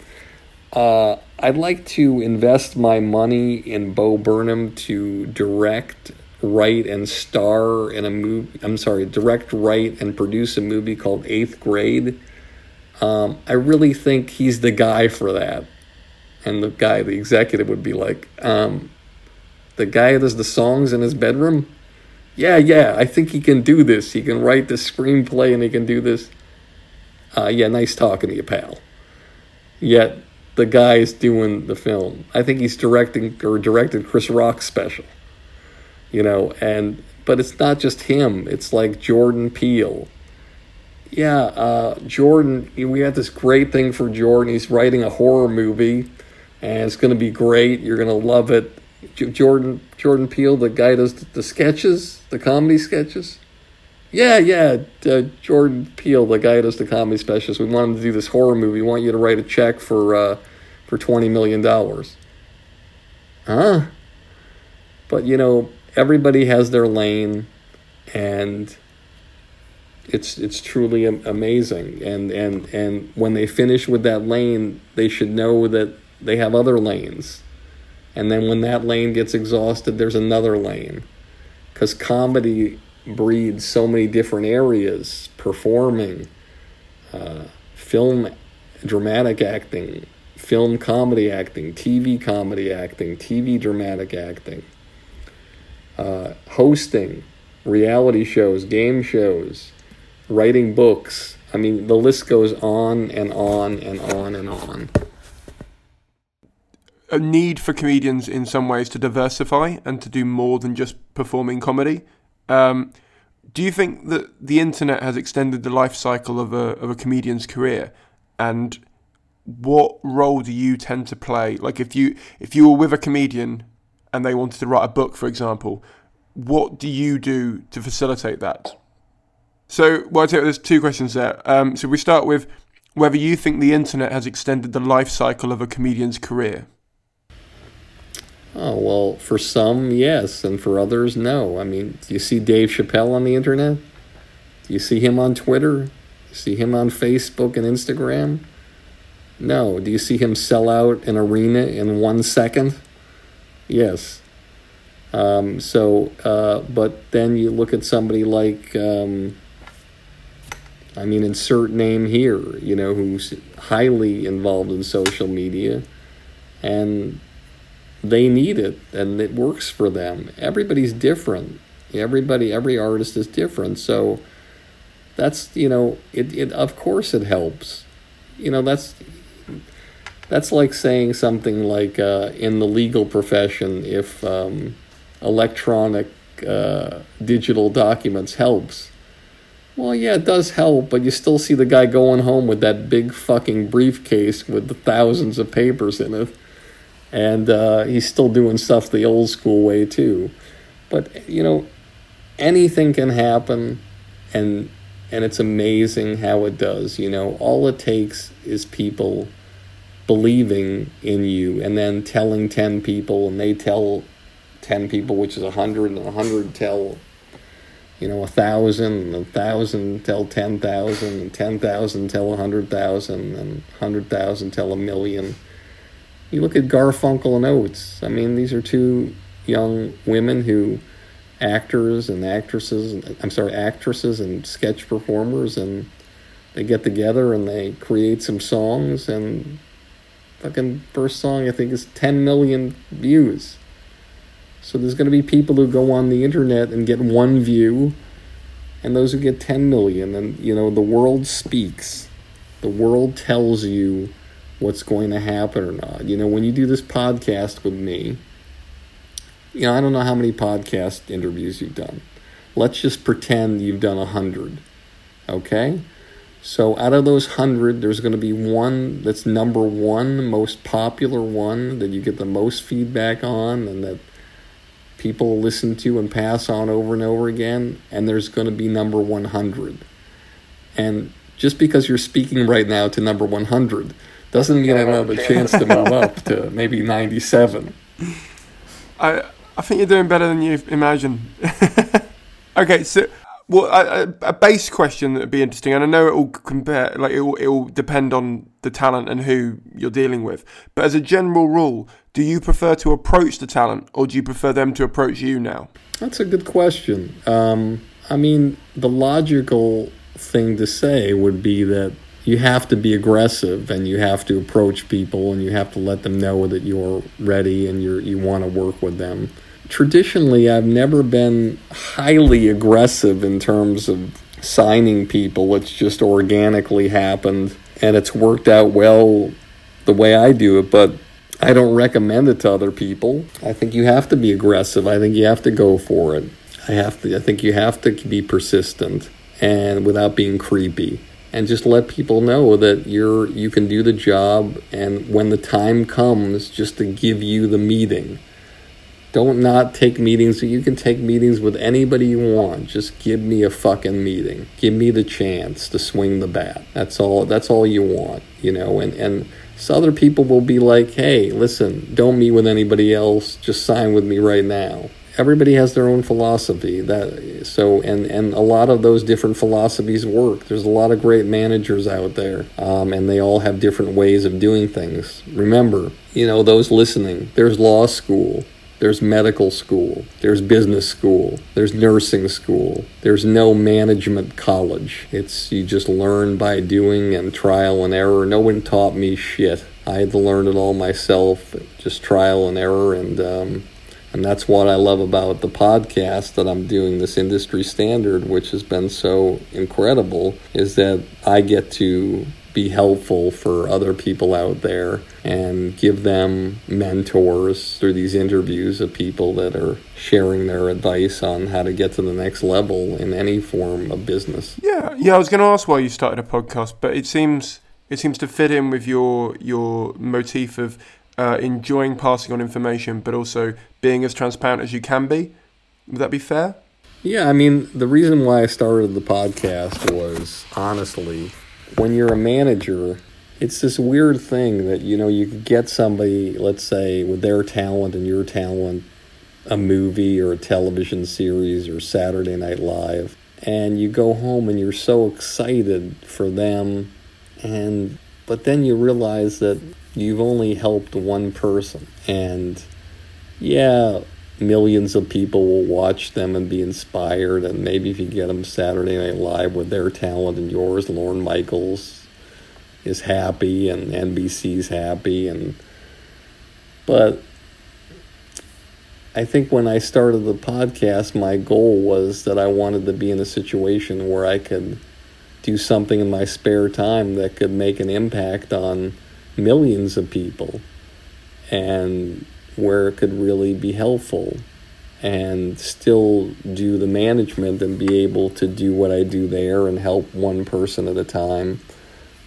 uh, I'd like to invest my money in Bo Burnham to direct, write, and star in a movie. I'm sorry, direct, write, and produce a movie called Eighth Grade. Um, I really think he's the guy for that. And the guy, the executive, would be like, um, the guy that does the songs in his bedroom? Yeah, yeah, I think he can do this. He can write the screenplay and he can do this. Uh, yeah, nice talking to you, pal. Yet the guy is doing the film. I think he's directing or directed Chris Rock's special. You know, and but it's not just him. It's like Jordan Peele. Yeah, uh, Jordan. We had this great thing for Jordan. He's writing a horror movie, and it's going to be great. You're going to love it. Jordan Jordan Peele, the guy does the, sketches, the comedy sketches. Yeah, yeah, uh, Jordan Peele, the guy does the comedy specials. We want him to do this horror movie. We want you to write a check for uh, for twenty million dollars. Huh? But you know, everybody has their lane, and it's it's truly amazing. And and and when they finish with that lane, they should know that they have other lanes. And then when that lane gets exhausted, there's another lane. Because comedy breeds so many different areas performing, uh, film, dramatic acting, film comedy acting, TV comedy acting, TV dramatic acting, uh, hosting, reality shows, game shows, writing books. I mean, the list goes on and on and on and on a need for comedians in some ways to diversify and to do more than just performing comedy. Um, do you think that the internet has extended the life cycle of a of a comedian's career? And what role do you tend to play? Like if you if you were with a comedian and they wanted to write a book, for example, what do you do to facilitate that? So, well, I take there's two questions there. Um, so we start with whether you think the internet has extended the life cycle of a comedian's career. Oh, well, for some, yes, and for others, no. I mean, do you see Dave Chappelle on the internet? Do you see him on Twitter? Do you see him on Facebook and Instagram? No. Do you see him sell out an arena in one second? Yes. Um, so, uh, but then you look at somebody like, um, I mean, insert name here, you know, who's highly involved in social media, and they need it, and it works for them. Everybody's different. Everybody, every artist is different. So that's, you know, it, it of course it helps. You know, that's that's like saying something like uh, in the legal profession, if um, electronic uh, digital documents helps. Well, yeah, it does help, but you still see the guy going home with that big fucking briefcase with the thousands of papers in it. And uh, he's still doing stuff the old school way, too. But, you know, anything can happen, and and it's amazing how it does. You know, all it takes is people believing in you and then telling 10 people and they tell 10 people which is a 100 and a 100 tell you know a thousand and a thousand tell 10,000 and 10,000 tell a 100,000 and 100,000 tell a million. You look at Garfunkel and Oates. I mean these are two young women who actors and actresses I'm sorry actresses and sketch performers and they get together and they create some songs and fucking first song I think is 10 million views. So there's going to be people who go on the internet and get one view and those who get 10 million and you know the world speaks. The world tells you what's going to happen or not. You know, when you do this podcast with me, you know, I don't know how many podcast interviews you've done. Let's just pretend you've done a hundred. Okay? So out of those hundred, there's going to be one that's number one, most popular one that you get the most feedback on, and that people listen to and pass on over and over again. And there's going to be number 100. And just because you're speaking right now to number 100 doesn't mean I don't have a chance to move up to maybe 97. I I think you're doing better than you imagine. <laughs> okay, so well, a, a, base question that would be interesting, and I know it will compare, like it will, it will depend on the talent and who you're dealing with. But as a general rule, do you prefer to approach the talent, or do you prefer them to approach you now? That's a good question. Um, I mean, the logical thing to say would be that you have to be aggressive and you have to approach people and you have to let them know that you're ready and you you want to work with them traditionally I've never been highly aggressive in terms of signing people. It's just organically happened and it's worked out well the way I do it, but I don't recommend it to other people. I think you have to be aggressive. I think you have to go for it. I have to I think you have to be persistent and without being creepy and just let people know that you're you can do the job and when the time comes just to give you the meeting don't not take meetings. You can take meetings with anybody you want. Just give me a fucking meeting. Give me the chance to swing the bat. That's all. That's all you want, you know. And and so other people will be like, hey, listen, don't meet with anybody else. Just sign with me right now. Everybody has their own philosophy. That so and and a lot of those different philosophies work. There's a lot of great managers out there, um, and they all have different ways of doing things. Remember, you know, those listening. There's law school there's medical school, there's business school, there's nursing school. There's no management college. It's you just learn by doing and trial and error. No one taught me shit. I had to learn it all myself, just trial and error, and um, and that's what I love about the podcast that I'm doing. This industry standard, which has been so incredible, is that I get to be helpful for other people out there and give them mentors through these interviews of people that are sharing their advice on how to get to the next level in any form of business. Yeah, yeah, I was going to ask why you started a podcast, but it seems it seems to fit in with your your motif of uh, enjoying passing on information, but also being as transparent as you can be. Would that be fair? Yeah, I mean, the reason why I started the podcast was honestly, when you're a manager, it's this weird thing that, you know, you could get somebody, let's say, with their talent and your talent, a movie or a television series or Saturday Night Live, and you go home and you're so excited for them, and but then you realize that you've only helped one person, and yeah, millions of people will watch them and be inspired. And maybe if you get them Saturday Night Live with their talent and yours, Lorne Michaels is happy and NBC's happy. And but I think when I started the podcast, my goal was that I wanted to be in a situation where I could do something in my spare time that could make an impact on millions of people. And where it could really be helpful and still do the management and be able to do what I do there and help one person at a time,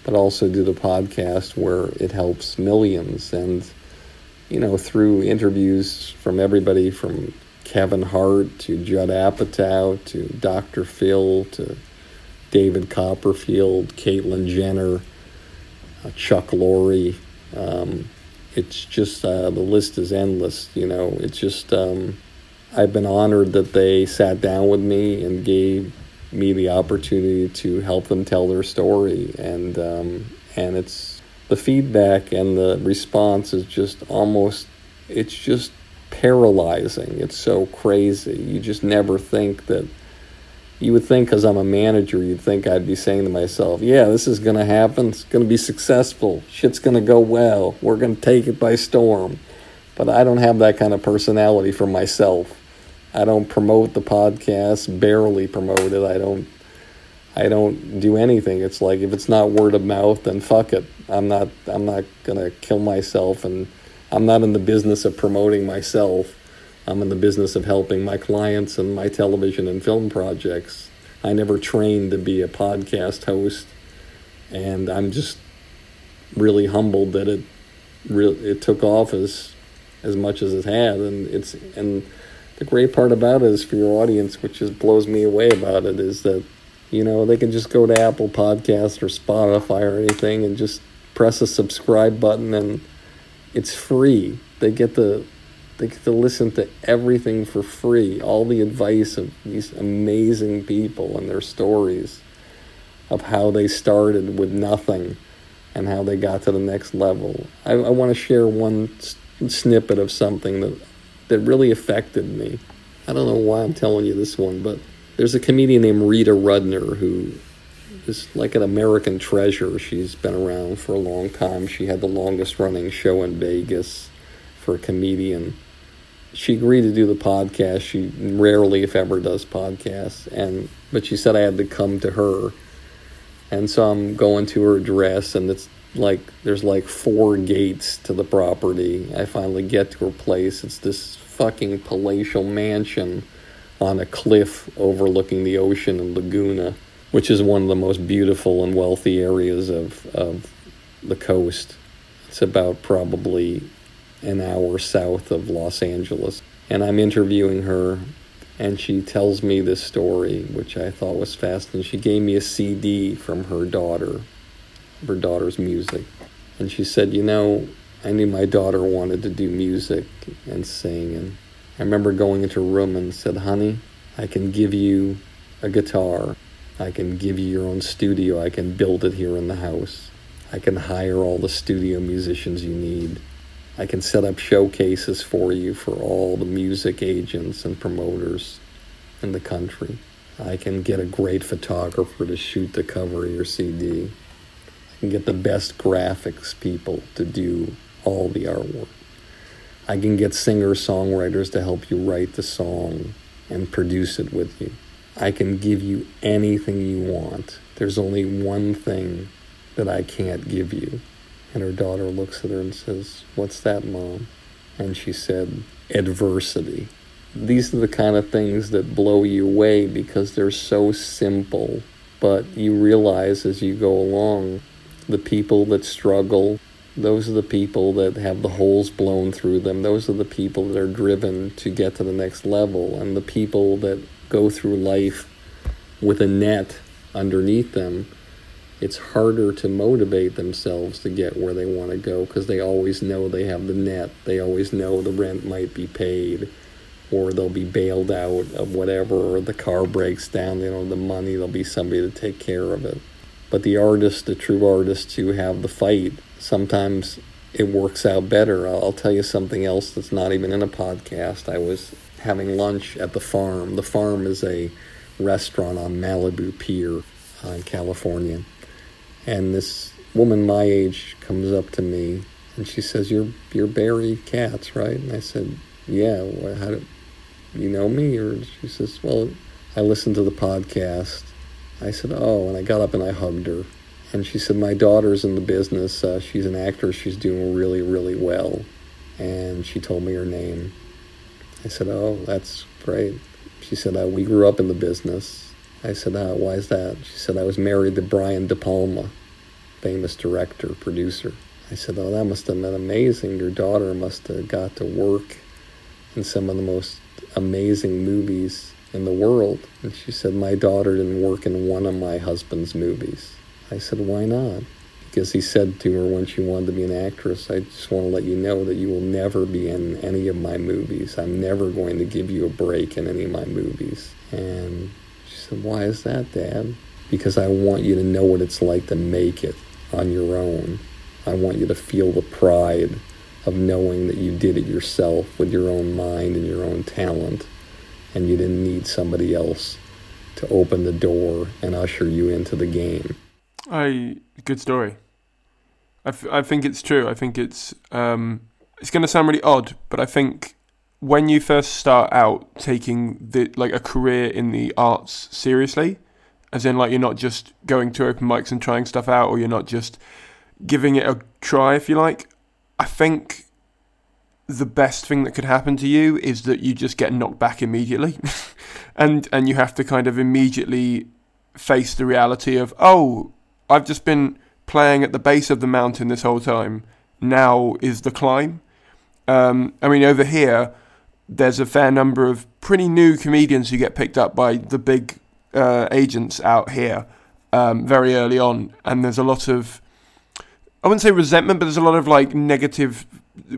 but also do the podcast where it helps millions. And, you know, through interviews from everybody from Kevin Hart to Judd Apatow to Dr. Phil to David Copperfield, Caitlyn Jenner, uh, Chuck Lorre. Um, it's just uh, the list is endless. You know, it's just um, I've been honored that they sat down with me and gave me the opportunity to help them tell their story, and um, and it's the feedback and the response is just almost it's just paralyzing. It's so crazy. You just never think that you would think because I'm a manager, you'd think I'd be saying to myself, yeah, this is going to happen. It's going to be successful. Shit's going to go well. We're going to take it by storm. But I don't have that kind of personality for myself. I don't promote the podcast, barely promote it. I don't I don't do anything. It's like if it's not word of mouth, then fuck it. I'm not I'm not going to kill myself and I'm not in the business of promoting myself. I'm in the business of helping my clients and my television and film projects. I never trained to be a podcast host, and I'm just really humbled that it re- it took off as as much as it had, and it's and the great part about it is for your audience, which just blows me away about it, is that you know they can just go to Apple Podcast or Spotify or anything and just press a subscribe button, and it's free. They get the they get to listen to everything for free, all the advice of these amazing people and their stories of how they started with nothing and how they got to the next level. I, I want to share one s- snippet of something that, that really affected me. I don't know why I'm telling you this one, but there's a comedian named Rita Rudner who is like an American treasure. She's been around for a long time. She had the longest running show in Vegas for a comedian she agreed to do the podcast. She rarely, if ever, does podcasts, and but she said I had to come to her, and so I'm going to her address, and it's like there's like four gates to the property. I finally get to her place. It's this fucking palatial mansion on a cliff overlooking the ocean in Laguna, which is one of the most beautiful and wealthy areas of of the coast. It's about probably an hour south of Los Angeles. And I'm interviewing her, and she tells me this story, which I thought was fascinating. She gave me a CD from her daughter, her daughter's music. And she said, You know, I knew my daughter wanted to do music and sing. And I remember going into a room and said, Honey, I can give you a guitar. I can give you your own studio. I can build it here in the house. I can hire all the studio musicians you need. I can set up showcases for you for all the music agents and promoters in the country. I can get a great photographer to shoot the cover of your CD. I can get the best graphics people to do all the artwork. I can get singer songwriters to help you write the song and produce it with you. I can give you anything you want. There's only one thing that I can't give you and her daughter looks at her and says, What's that, Mom? And she said, Adversity. These are the kind of things that blow you away because they're so simple. But you realize as you go along, the people that struggle those are the people that have the holes blown through them. Those are the people that are driven to get to the next level. And the people that go through life with a net underneath them, it's harder to motivate themselves to get where they want to go because they always know they have the net. They always know the rent might be paid or they'll be bailed out of whatever, or the car breaks down, they don't have the money, there'll be somebody to take care of it. But the artists, the true artists who have the fight, sometimes it works out better. I'll, tell you something else that's not even in a podcast. I was having lunch at the farm. The farm is a restaurant on Malibu Pier uh, in California. And this woman my age comes up to me and she says, "You're you're Barry Katz, right?" And I said, "Yeah." Well, how do you know me? Or she says, "Well, I listened to the podcast." I said, "Oh," and I got up and I hugged her. And she said, "My daughter's in the business. Uh, she's an actress. She's doing really, really well." And she told me her name. I said, "Oh, that's great." She said, uh, "We grew up in the business." I said, uh, "Why is that?" She said, "I was married to Brian De Palma, famous director, producer." I said, "Oh, that must have been amazing. Your daughter must have got to work in some of the most amazing movies in the world." And she said, "My daughter didn't work in one of my husband's movies." I said, "Why not?" Because he said to her when she wanted to be an actress, I just want to let you know that you will never be in any of my movies. I'm never going to give you a break in any of my movies. And she Why is that, Dad? Because I want you to know what it's like to make it on your own. I want you to feel the pride of knowing that you did it yourself with your own mind and your own talent, and you didn't need somebody else to open the door and usher you into the game. I good story. I, f- I think it's true. I think it's um, it's going to sound really odd, but I think when you first start out taking the like a career in the arts seriously, as in like you're not just going to open mics and trying stuff out, or you're not just giving it a try, if you like. I think the best thing that could happen to you is that you just get knocked back immediately, <laughs> and and you have to kind of immediately face the reality of oh I've just been playing at the base of the mountain this whole time. Now is the climb. Um, I mean, over here, there's a fair number of pretty new comedians who get picked up by the big uh, agents out here um, very early on, and there's a lot of I wouldn't say resentment, but there's a lot of like negative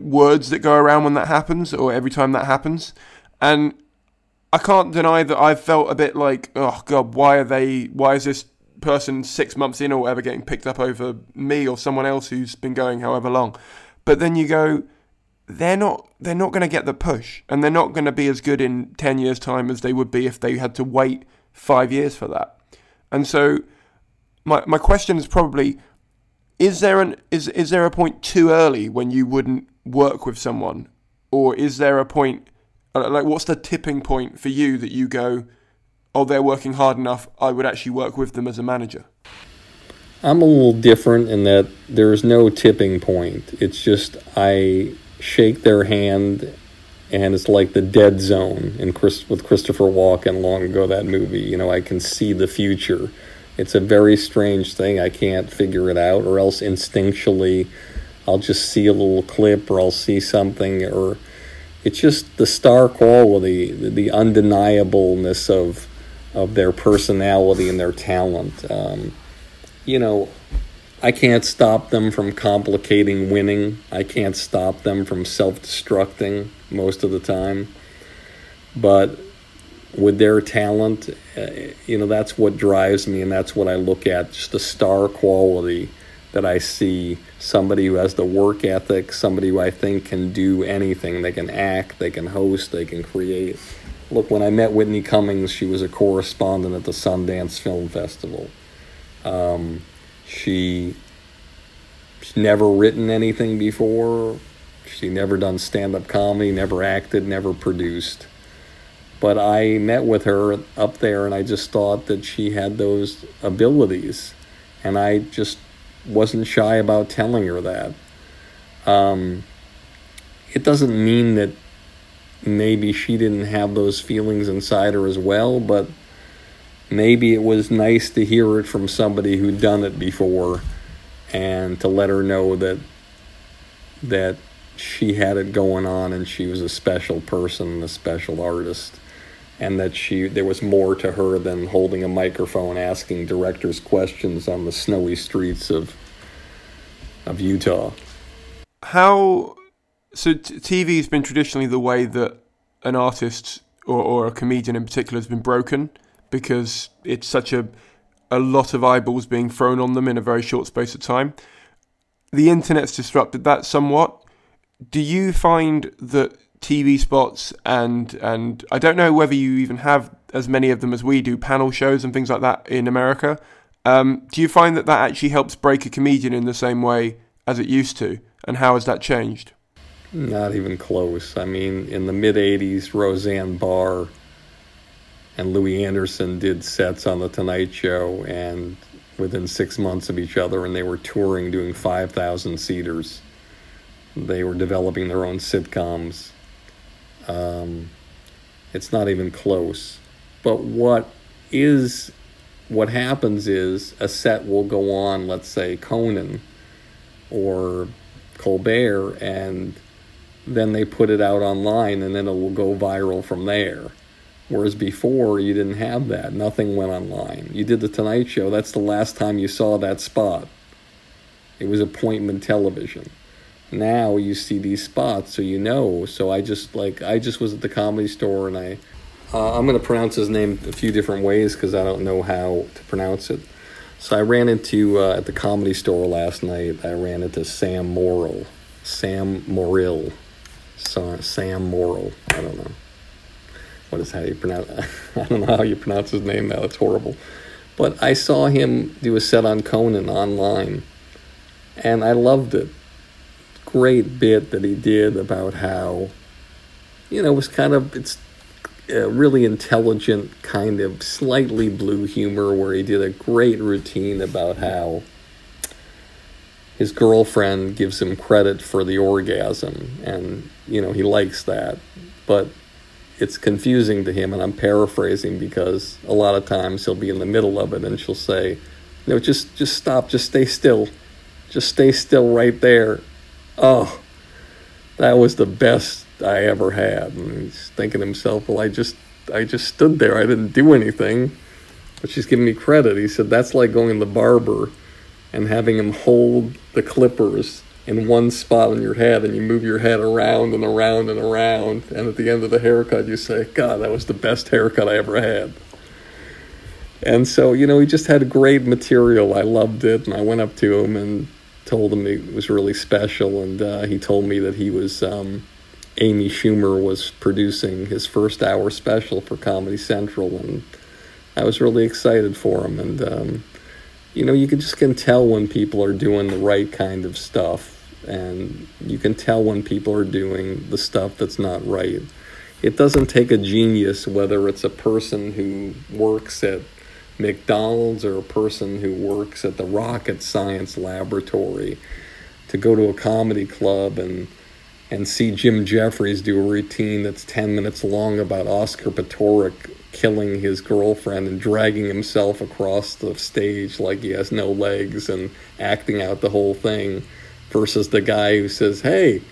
words that go around when that happens, or every time that happens, and I can't deny that I've felt a bit like, oh god, why are they? Why is this person six months in or whatever getting picked up over me or someone else who's been going however long. But then you go, they're not they're not going to get the push, and they're not going to be as good in ten years' time as they would be if they had to wait five years for that. And so, my my question is probably, is there an is is there a point too early when you wouldn't work with someone, or is there a point uh, like what's the tipping point for you that you go? oh, they're working hard enough, I would actually work with them as a manager? I'm a little different in that there's no tipping point. It's just I shake their hand, and it's like the dead zone in Chris, with Christopher Walken long ago that movie. You know, I can see the future. It's a very strange thing. I can't figure it out, or else instinctually, I'll just see a little clip, or I'll see something, or it's just the star quality, the, the undeniableness of of their personality and their talent. Um, you know, I can't stop them from complicating winning. I can't stop them from self destructing most of the time. But with their talent, uh, you know, that's what drives me and that's what I look at just the star quality that I see. Somebody who has the work ethic, somebody who I think can do anything. They can act, they can host, they can create. Look, when I met Whitney Cummings, she was a correspondent at the Sundance Film Festival. Um, she, she's never written anything before. She never done stand up comedy, never acted, never produced. But I met with her up there and I just thought that she had those abilities. And I just wasn't shy about telling her that. Um, it doesn't mean that maybe she didn't have those feelings inside her as well, but maybe it was nice to hear it from somebody who'd done it before and to let her know that that she had it going on and she was a special person, a special artist, and that she there was more to her than holding a microphone asking directors questions on the snowy streets of of Utah. How so t- TV has been traditionally the way that an artist or, or a comedian in particular has been broken because it's such a a lot of eyeballs being thrown on them in a very short space of time. The internet's disrupted that somewhat. Do you find that TV spots and and I don't know whether you even have as many of them as we do, panel shows and things like that in America. Um, do you find that that actually helps break a comedian in the same way as it used to, and how has that changed? Not even close. I mean, in the mid '80s, Roseanne Barr and Louie Anderson did sets on the Tonight Show, and within six months of each other, and they were touring, doing 5,000 seaters. They were developing their own sitcoms. Um, it's not even close. But what is, what happens is a set will go on, let's say Conan or Colbert, and then they put it out online, and then it will go viral from there Whereas before, you didn't have that. Nothing went online. You did the Tonight Show, that's the last time you saw that spot. It was appointment television. Now you see these spots, so you know. So I just, like, I just was at the comedy store and I, uh, I'm going to pronounce his name a few different ways because I don't know how to pronounce it. So I ran into, uh, at the comedy store last night, I ran into Sam Morril. Sam Morril. Sam Morril. I don't know what is how you pronounce <laughs> I don't know how you pronounce his name now, it's horrible. But I saw him do a set on Conan online and I loved it. Great bit that he did about how you know, it was kind of it's a really intelligent kind of slightly blue humor where he did a great routine about how his girlfriend gives him credit for the orgasm and you know he likes that but it's confusing to him, and I'm paraphrasing because a lot of times he'll be in the middle of it and she'll say, "No, just just stop, just stay still, just stay still right there." Oh, that was the best I ever had. And he's thinking to himself, "Well, I just I just stood there, I didn't do anything." But she's giving me credit. He said that's like going to the barber and having him hold the clippers in one spot on your head and you move your head around and around and around and at the end of the haircut you say god that was the best haircut i ever had. And so you know he just had great material. I loved it and i went up to him and told him it was really special and uh, he told me that he was um, amy schumer was producing his first hour special for comedy central and i was really excited for him. And um, you know you can just can tell when people are doing the right kind of stuff and you can tell when people are doing the stuff that's not right. It doesn't take a genius, whether it's a person who works at McDonald's or a person who works at the rocket science laboratory, to go to a comedy club and and see Jim Jefferies do a routine that's 10 minutes long about Oscar Pistorius killing his girlfriend and dragging himself across the stage like he has no legs and acting out the whole thing versus the guy who says, hey,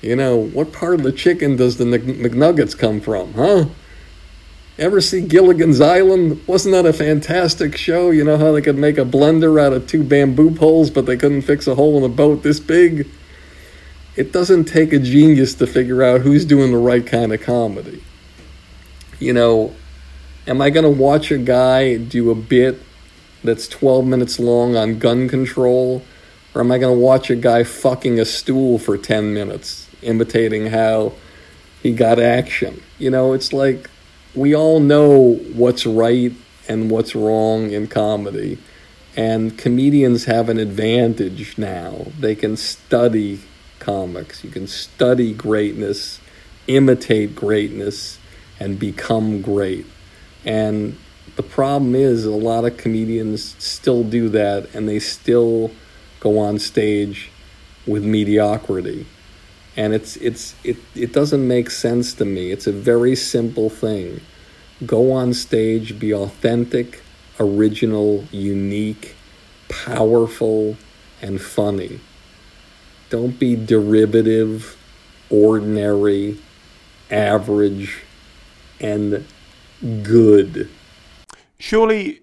you know, what part of the chicken does the McNuggets come from, huh? Ever see Gilligan's Island? Wasn't that a fantastic show? You know how they could make a blender out of two bamboo poles, but they couldn't fix a hole in a boat this big? It doesn't take a genius to figure out who's doing the right kind of comedy. You know, am I going to watch a guy do a bit that's 12 minutes long on gun control or am I going to watch a guy fucking a stool for 10 minutes, imitating how he got action? You know, it's like we all know what's right and what's wrong in comedy. And comedians have an advantage now. They can study comics, you can study greatness, imitate greatness, and become great. And the problem is, a lot of comedians still do that and they still go on stage with mediocrity. And it's it's it, it doesn't make sense to me. It's a very simple thing. Go on stage, be authentic, original, unique, powerful, and funny. Don't be derivative, ordinary, average, and good. Surely,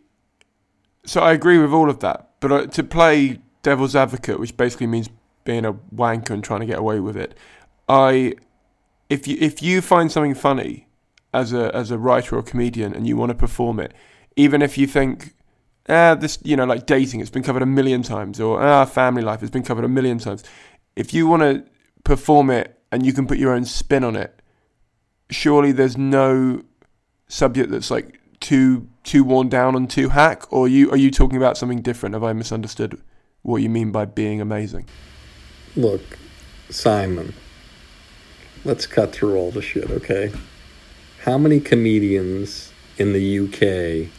so I agree with all of that, but uh, to play devil's advocate, which basically means being a wanker and trying to get away with it, I, if you if you find something funny as a as a writer or comedian and you want to perform it, even if you think, ah, this you know like dating, it's been covered a million times, or ah, family life, it's been covered a million times. If you want to perform it and you can put your own spin on it, surely there's no subject that's like too too worn down and too hack, or you are you talking about something different? Have I misunderstood what you mean by being amazing? Look, Simon, let's cut through all the shit, okay? How many comedians in the UK,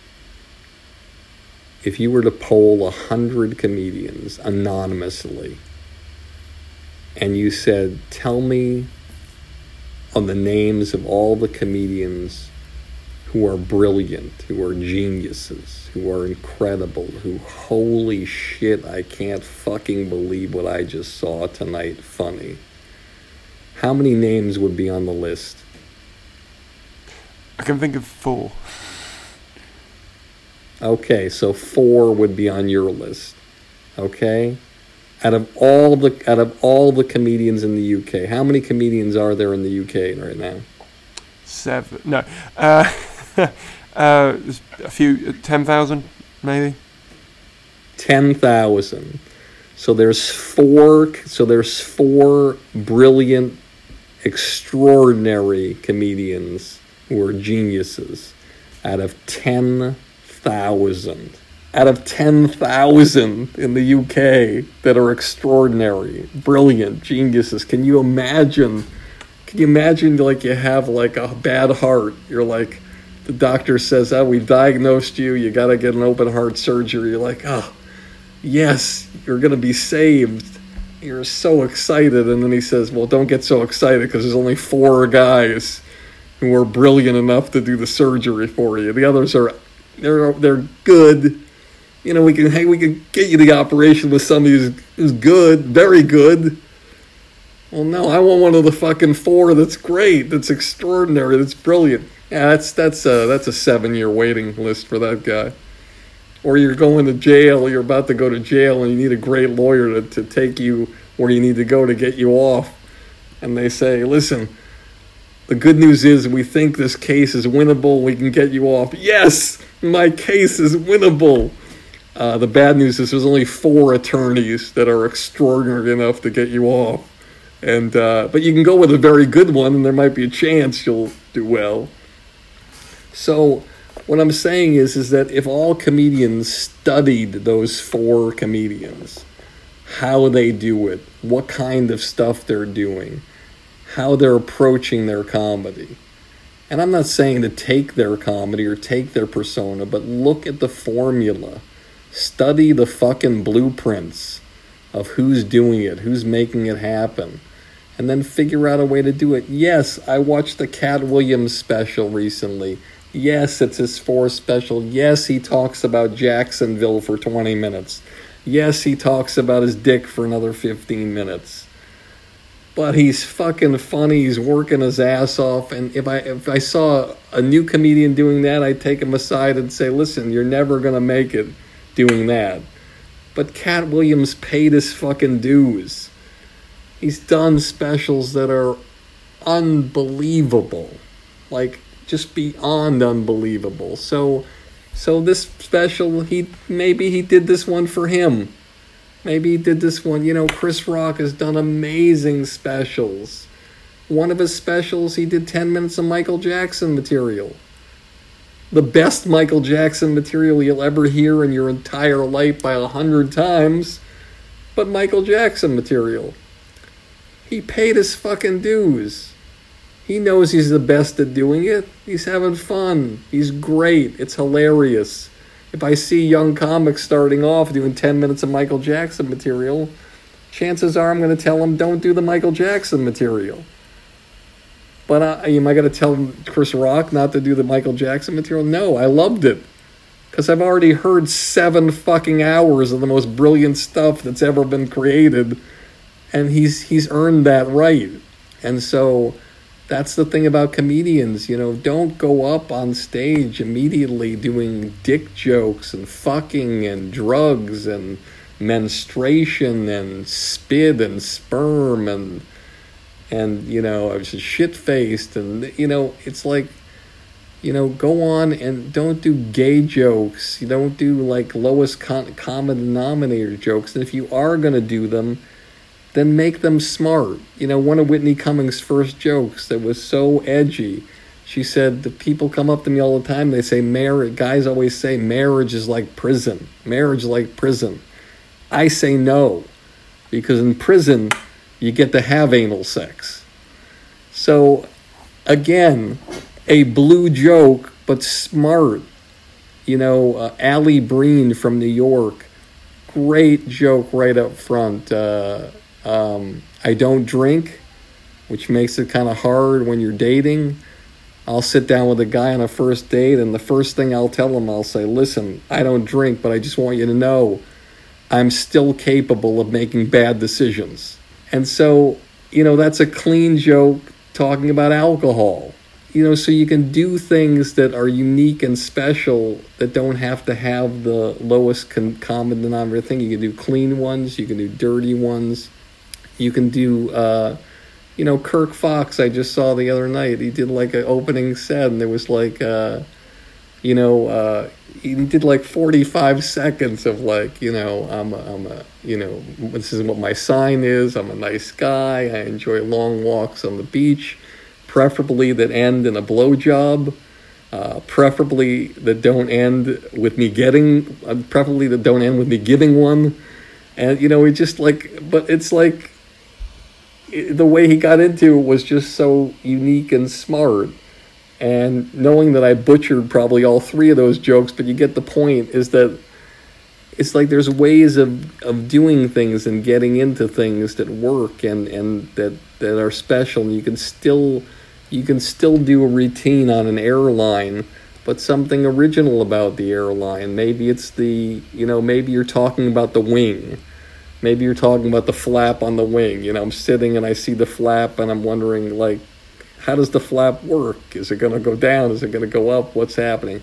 if you were to poll a hundred comedians anonymously, and you said, tell me on the names of all the comedians who are brilliant, who are geniuses, who are incredible, who, holy shit, I can't fucking believe what I just saw tonight funny. How many names would be on the list? I can think of four. Okay, so four would be on your list. Okay? Out of all the out of all the comedians in the UK, how many comedians are there in the UK right now? Seven. No. Uh, <laughs> <laughs> uh, a few. Ten thousand, maybe. Ten thousand. So there's four. So there's four brilliant, extraordinary comedians who are geniuses out of ten thousand. Out of ten thousand in the UK that are extraordinary, brilliant geniuses. Can you imagine? Can you imagine like you have like a bad heart? You're like the doctor says, "Oh, we diagnosed you. You got to get an open heart surgery." You're like, "Oh, yes, you're going to be saved." You're so excited, and then he says, "Well, don't get so excited because there's only four guys who are brilliant enough to do the surgery for you. The others are they're they're good. You know, we can hey, we can get you the operation with somebody who's, who's good, very good." Well, no, I want one of the fucking four that's great, that's extraordinary, that's brilliant. Yeah, that's that's a that's a seven year waiting list for that guy. Or you're going to jail, you're about to go to jail, and you need a great lawyer to, to take you where you need to go to get you off. And they say, listen, the good news is we think this case is winnable, we can get you off. Yes, my case is winnable. Uh, the bad news is there's only four attorneys that are extraordinary enough to get you off. And uh, but you can go with a very good one, and there might be a chance you'll do well. So what I'm saying is, is that if all comedians studied those four comedians, how they do it, what kind of stuff they're doing, how they're approaching their comedy. And I'm not saying to take their comedy or take their persona, but look at the formula. Study the fucking blueprints of who's doing it, who's making it happen, and then figure out a way to do it. Yes, I watched the Katt Williams special recently. Yes, it's his fourth special. Yes, he talks about Jacksonville for 20 minutes. Yes, he talks about his dick for another 15 minutes. But he's fucking funny. He's working his ass off. And if I if I saw a new comedian doing that, I'd take him aside and say, "Listen, you're never gonna make it doing that." But Katt Williams paid his fucking dues. He's done specials that are unbelievable. Like just beyond unbelievable. So so this special he maybe he did this one for him. Maybe he did this one. You know, Chris Rock has done amazing specials. One of his specials, he did 10 minutes of Michael Jackson material. The best Michael Jackson material you'll ever hear in your entire life by a hundred times, but Michael Jackson material. He paid his fucking dues. He knows he's the best at doing it. He's having fun. He's great. It's hilarious. If I see young comics starting off doing 10 minutes of Michael Jackson material, chances are I'm going to tell them don't do the Michael Jackson material. But uh, am I going to tell Chris Rock not to do the Michael Jackson material? No, I loved it. Because I've already heard seven fucking hours of the most brilliant stuff that's ever been created and he's he's earned that right. And so that's the thing about comedians, you know, don't go up on stage immediately doing dick jokes and fucking and drugs and menstruation and spit and sperm and and you know I was shit faced and you know it's like you know go on and don't do gay jokes. You don't do like lowest con- common denominator jokes. And if you are going to do them then make them smart you know one of whitney cummings first jokes that was so edgy she said the people come up to me all the time they say marriage guys always say marriage is like prison marriage like prison i say no because in prison you get to have anal sex. So, again, a blue joke, but smart. You know, uh, Allie Breen from New York, great joke right up front. Uh, um, I don't drink, which makes it kind of hard when you're dating. I'll sit down with a guy on a first date, and the first thing I'll tell him, I'll say, Listen, I don't drink, but I just want you to know I'm still capable of making bad decisions. And so, you know, that's a clean joke talking about alcohol. You know, so you can do things that are unique and special that don't have to have the lowest con- common denominator thing. You can do clean ones, you can do dirty ones, you can do, uh, you know, Kirk Fox. I just saw the other night. He did like an opening set, and there was like, uh, you know, uh, he did like 45 seconds of like, you know, I'm a, I'm a, you know, this is what my sign is. I'm a nice guy. I enjoy long walks on the beach, preferably that end in a blowjob. Uh, preferably that don't end with me getting, uh, preferably that don't end with me giving one. And, you know, he just like, but it's like, it, the way he got into it was just so unique and smart. And knowing that I butchered probably all three of those jokes, but you get the point, is that it's like there's ways of, of doing things and getting into things that work and, and that, that are special. And you can still you can still do a routine on an airline but something original about the airline. Maybe it's the you know maybe you're talking about the wing maybe you're talking about the flap on the wing you know i'm sitting and i see the flap and i'm wondering like how does the flap work? Is it going to go down? Is it going to go up? What's happening?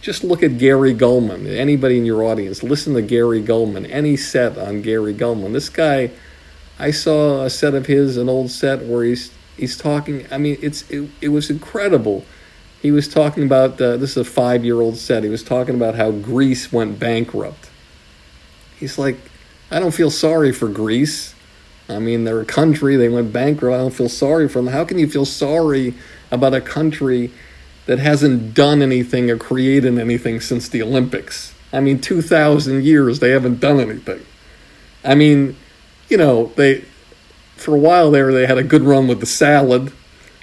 Just look at Gary Gulman. Anybody in your audience, listen to Gary Gulman. Any set on Gary Gulman. This guy, I saw a set of his, an old set where he's he's talking. I mean, it's it, it was incredible. He was talking about uh, this is a five year old set. He was talking about how Greece went bankrupt. He's like, I don't feel sorry for Greece. I mean, they're a country, they went bankrupt. I don't feel sorry for them. How can you feel sorry about a country that hasn't done anything or created anything since the Olympics? I mean, 2,000 years, they haven't done anything. I mean, you know, they, for a while there, they had a good run with the salad.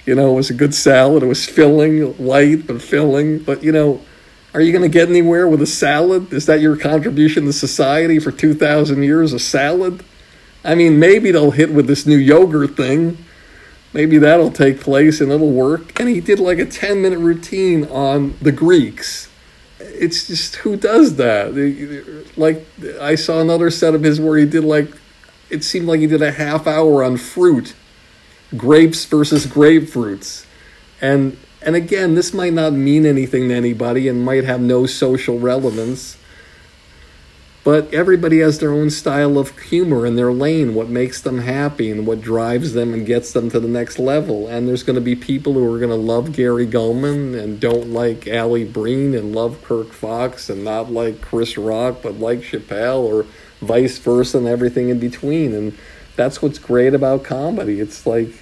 You know, it was a good salad. It was filling, light, but filling. But, you know, are you going to get anywhere with a salad? Is that your contribution to society for 2,000 years, a salad? I mean, maybe they'll hit with this new yogurt thing. Maybe that'll take place and it'll work. And he did like a 10 minute routine on the Greeks. It's just, who does that? Like, I saw another set of his where he did like, it seemed like he did a half hour on fruit, grapes versus grapefruits. And, and again, this might not mean anything to anybody and might have no social relevance but everybody has their own style of humor in their lane, what makes them happy and what drives them and gets them to the next level. And there's going to be people who are going to love Gary Gulman and don't like Allie Breen and love Kirk Fox and not like Chris Rock but like Chappelle or vice versa and everything in between. And that's what's great about comedy. It's like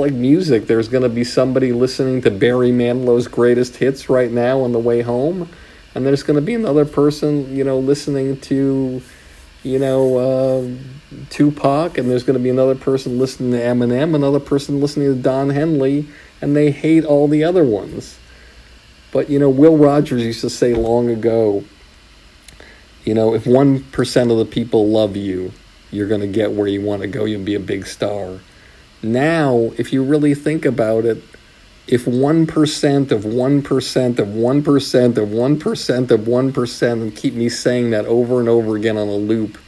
like music. There's going to be somebody listening to Barry Manilow's greatest hits right now on the way home and there's going to be another person, you know, listening to, you know, uh, Tupac, and there's going to be another person listening to Eminem, another person listening to Don Henley, and they hate all the other ones. But you know, Will Rogers used to say long ago, you know, if one percent of the people love you, you're going to get where you want to go. You'll be a big star. Now, if you really think about it, if 1% of 1% of 1% of 1% of 1% and keep me saying that over and over again on a loop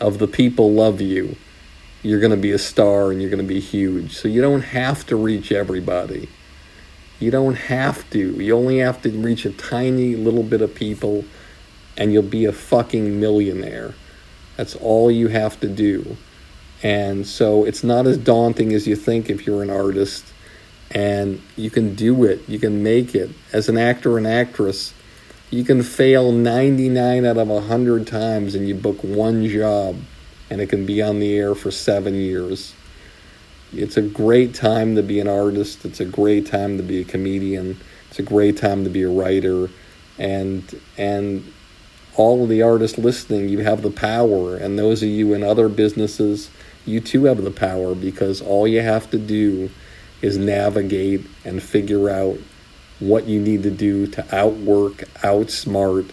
of the people love you, you're going to be a star and you're going to be huge. So you don't have to reach everybody. You don't have to. You only have to reach a tiny little bit of people and you'll be a fucking millionaire. That's all you have to do. And so it's not as daunting as you think if you're an artist. And you can do it. You can make it. As an actor and actress, you can fail 99 out of 100 times and you book one job and it can be on the air for seven years. It's a great time to be an artist. It's a great time to be a comedian. It's a great time to be a writer. And, and all of the artists listening, you have the power. And those of you in other businesses, you too have the power because all you have to do is navigate and figure out what you need to do to outwork, outsmart,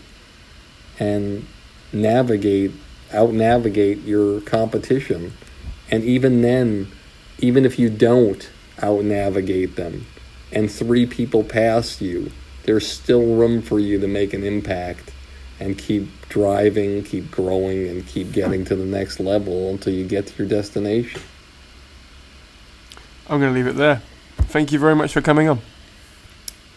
and navigate, out navigate your competition. And even then, even if you don't out navigate them and three people pass you, there's still room for you to make an impact and keep driving, keep growing, and keep getting to the next level until you get to your destination. I'm going to leave it there. Thank you very much for coming on.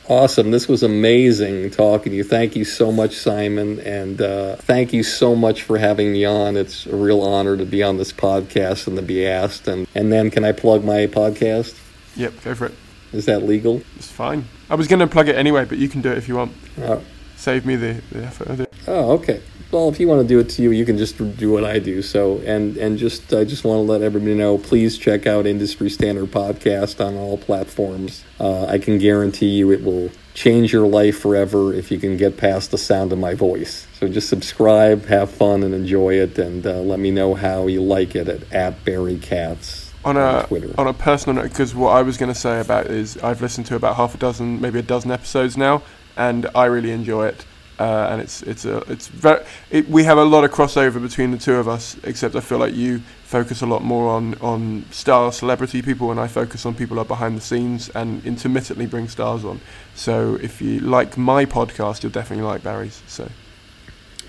Awesome. This was amazing talking to you. Thank you so much, Simon. And uh, thank you so much for having me on. It's a real honor to be on this podcast and to be asked. And, and then, can I plug my podcast? Yep, go for it. Is that legal? It's fine. I was going to plug it anyway, but you can do it if you want. Uh, Save me the, the effort of it. Oh, okay. Well, if you want to do it to you, you can just do what I do. So, and and just I just want to let everybody know. Please check out Industry Standard Podcast on all platforms. Uh, I can guarantee you it will change your life forever if you can get past the sound of my voice. So just subscribe, have fun, and enjoy it, and uh, let me know how you like it at, at Barry Katz on a Twitter. on a personal note, because what I was going to say about it is I've listened to about half a dozen, maybe a dozen episodes now, and I really enjoy it. Uh, and it's it's a it's very it, we have a lot of crossover between the two of us. Except I feel like you focus a lot more on on star celebrity people, and I focus on people are behind the scenes and intermittently bring stars on. So if you like my podcast, you'll definitely like Barry's. So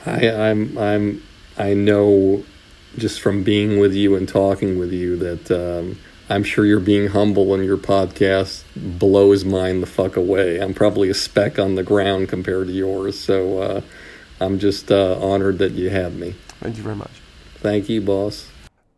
I, I'm I'm I know just from being with you and talking with you that um, I'm sure you're being humble and your podcast blows mine the fuck away. I'm probably a speck on the ground compared to yours, so uh, I'm just uh, honored that you had me. thank you very much. Thank you, boss.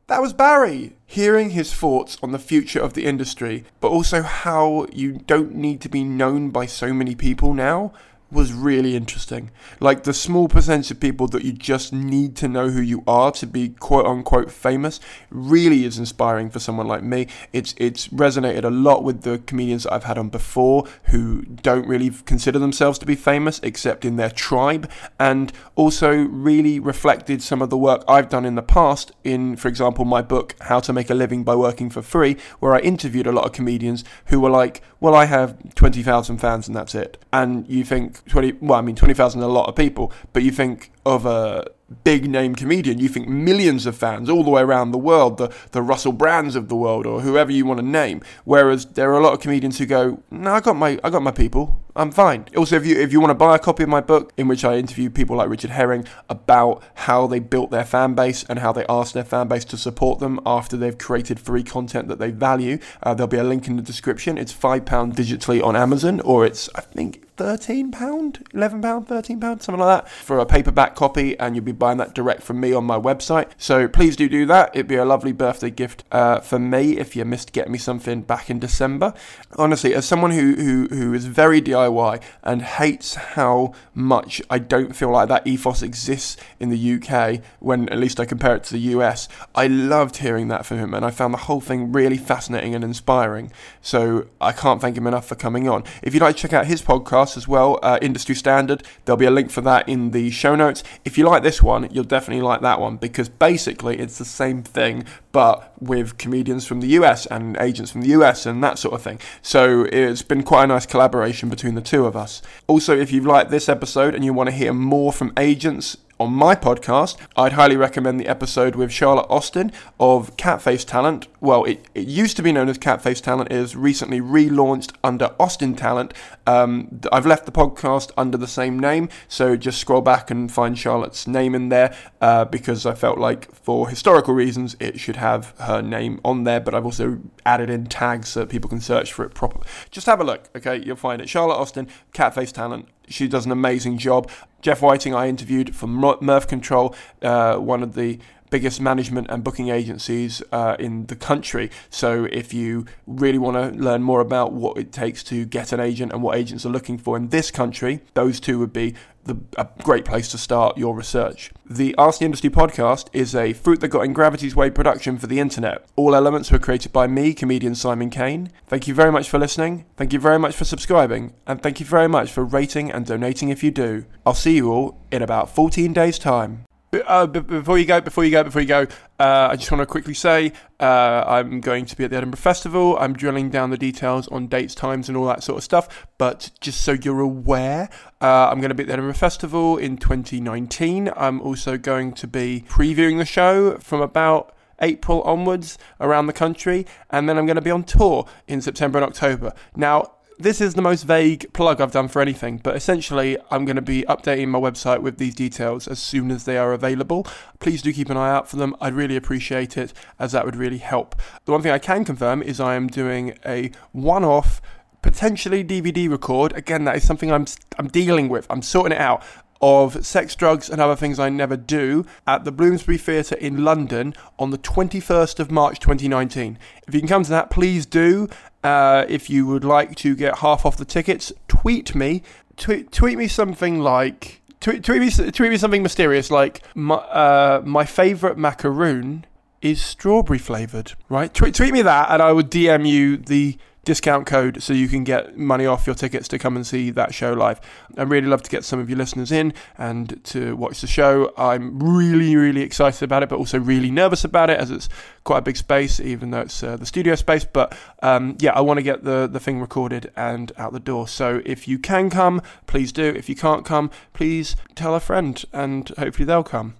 That was Barry hearing his thoughts on the future of the industry, but also how you don't need to be known by so many people now was really interesting. Like the small percentage of people that you just need to know who you are to be quote unquote famous really is inspiring for someone like me. It's it's resonated a lot with the comedians that I've had on before who don't really consider themselves to be famous except in their tribe and also really reflected some of the work I've done in the past in for example my book How to Make a Living by Working for Free where I interviewed a lot of comedians who were like, "Well, I have 20,000 fans and that's it." And you think 20 well, I mean 20,000 a lot of people, but you think of a big name comedian, you think millions of fans all the way around the world, the, the Russell Brands of the world or whoever you want to name. Whereas there are a lot of comedians who go, No, I got my I got my people. I'm fine. Also if you if you want to buy a copy of my book, in which I interview people like Richard Herring about how they built their fan base and how they asked their fan base to support them after they've created free content that they value, uh, there'll be a link in the description. It's five pound digitally on Amazon, or it's I think thirteen pound, eleven pound, thirteen pound, something like that for a paperback copy, and you'll be buying that direct from me on my website. So please do do that. It'd be a lovely birthday gift uh, for me if you missed getting me something back in December. Honestly, as someone who who who is very DIY and hates how much I don't feel like that ethos exists in the UK when at least I compare it to the US, I loved hearing that from him, and I found the whole thing really fascinating and inspiring. So I can't thank him enough for coming on. If you'd like to check out his podcast as well, uh, Industry Standard, there'll be a link for that in the show notes. If you like this one, you'll definitely like that one because basically it's the same thing but with comedians from the US and agents from the US and that sort of thing. So it's been quite a nice collaboration between the two of us. Also, if you've liked this episode and you want to hear more from agents, on my podcast, I'd highly recommend the episode with Charlotte Austin of Catface Talent. Well, it, it used to be known as Catface Talent, it is recently relaunched under Austin Talent. Um, I've left the podcast under the same name, so just scroll back and find Charlotte's name in there uh, because I felt like for historical reasons it should have her name on there, but I've also added in tags so people can search for it properly. Just have a look, okay? You'll find it. Charlotte Austin, Catface Talent. She does an amazing job. Jeff Whiting, I interviewed from Mirth Control, uh, one of the biggest management and booking agencies uh, in the country. So if you really want to learn more about what it takes to get an agent and what agents are looking for in this country, those two would be the, a great place to start your research. The Ask the Industry podcast is a fruit that got in Gravity's Way production for the internet. All elements were created by me, comedian Simon Caine. Thank you very much for listening. Thank you very much for subscribing. And thank you very much for rating and donating if you do. I'll see you all in about 14 days' time. Uh, before you go, before you go, before you go, uh, I just want to quickly say uh, I'm going to be at the Edinburgh Festival. I'm drilling down the details on dates, times, and all that sort of stuff. But just so you're aware, uh, I'm going to be at the Edinburgh Festival in 2019. I'm also going to be previewing the show from about April onwards around the country, and then I'm going to be on tour in September and October. Now, this is the most vague plug I've done for anything, but essentially, I'm going to be updating my website with these details as soon as they are available. Please do keep an eye out for them. I'd really appreciate it, as that would really help. The one thing I can confirm is I am doing a one off potentially DVD record. Again, that is something I'm I'm dealing with. I'm sorting it out of sex, drugs, and other things I never do at the Bloomsbury Theatre in London on the 21st of March 2019. If you can come to that, please do. Uh, if you would like to get half off the tickets, tweet me. Tweet, tweet me something like. Tweet, tweet, me, tweet me something mysterious like my, uh, my favorite macaroon is strawberry flavored, right? Tweet, tweet me that, and I would DM you the discount code so you can get money off your tickets to come and see that show live. I'd really love to get some of your listeners in and to watch the show. I'm really, really excited about it, but also really nervous about it as it's quite a big space, even though it's uh, the studio space. But um, yeah, I want to get the, the thing recorded and out the door. So if you can come, please do. If you can't come, please tell a friend and hopefully they'll come.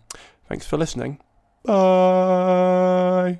Thanks for listening. Bye.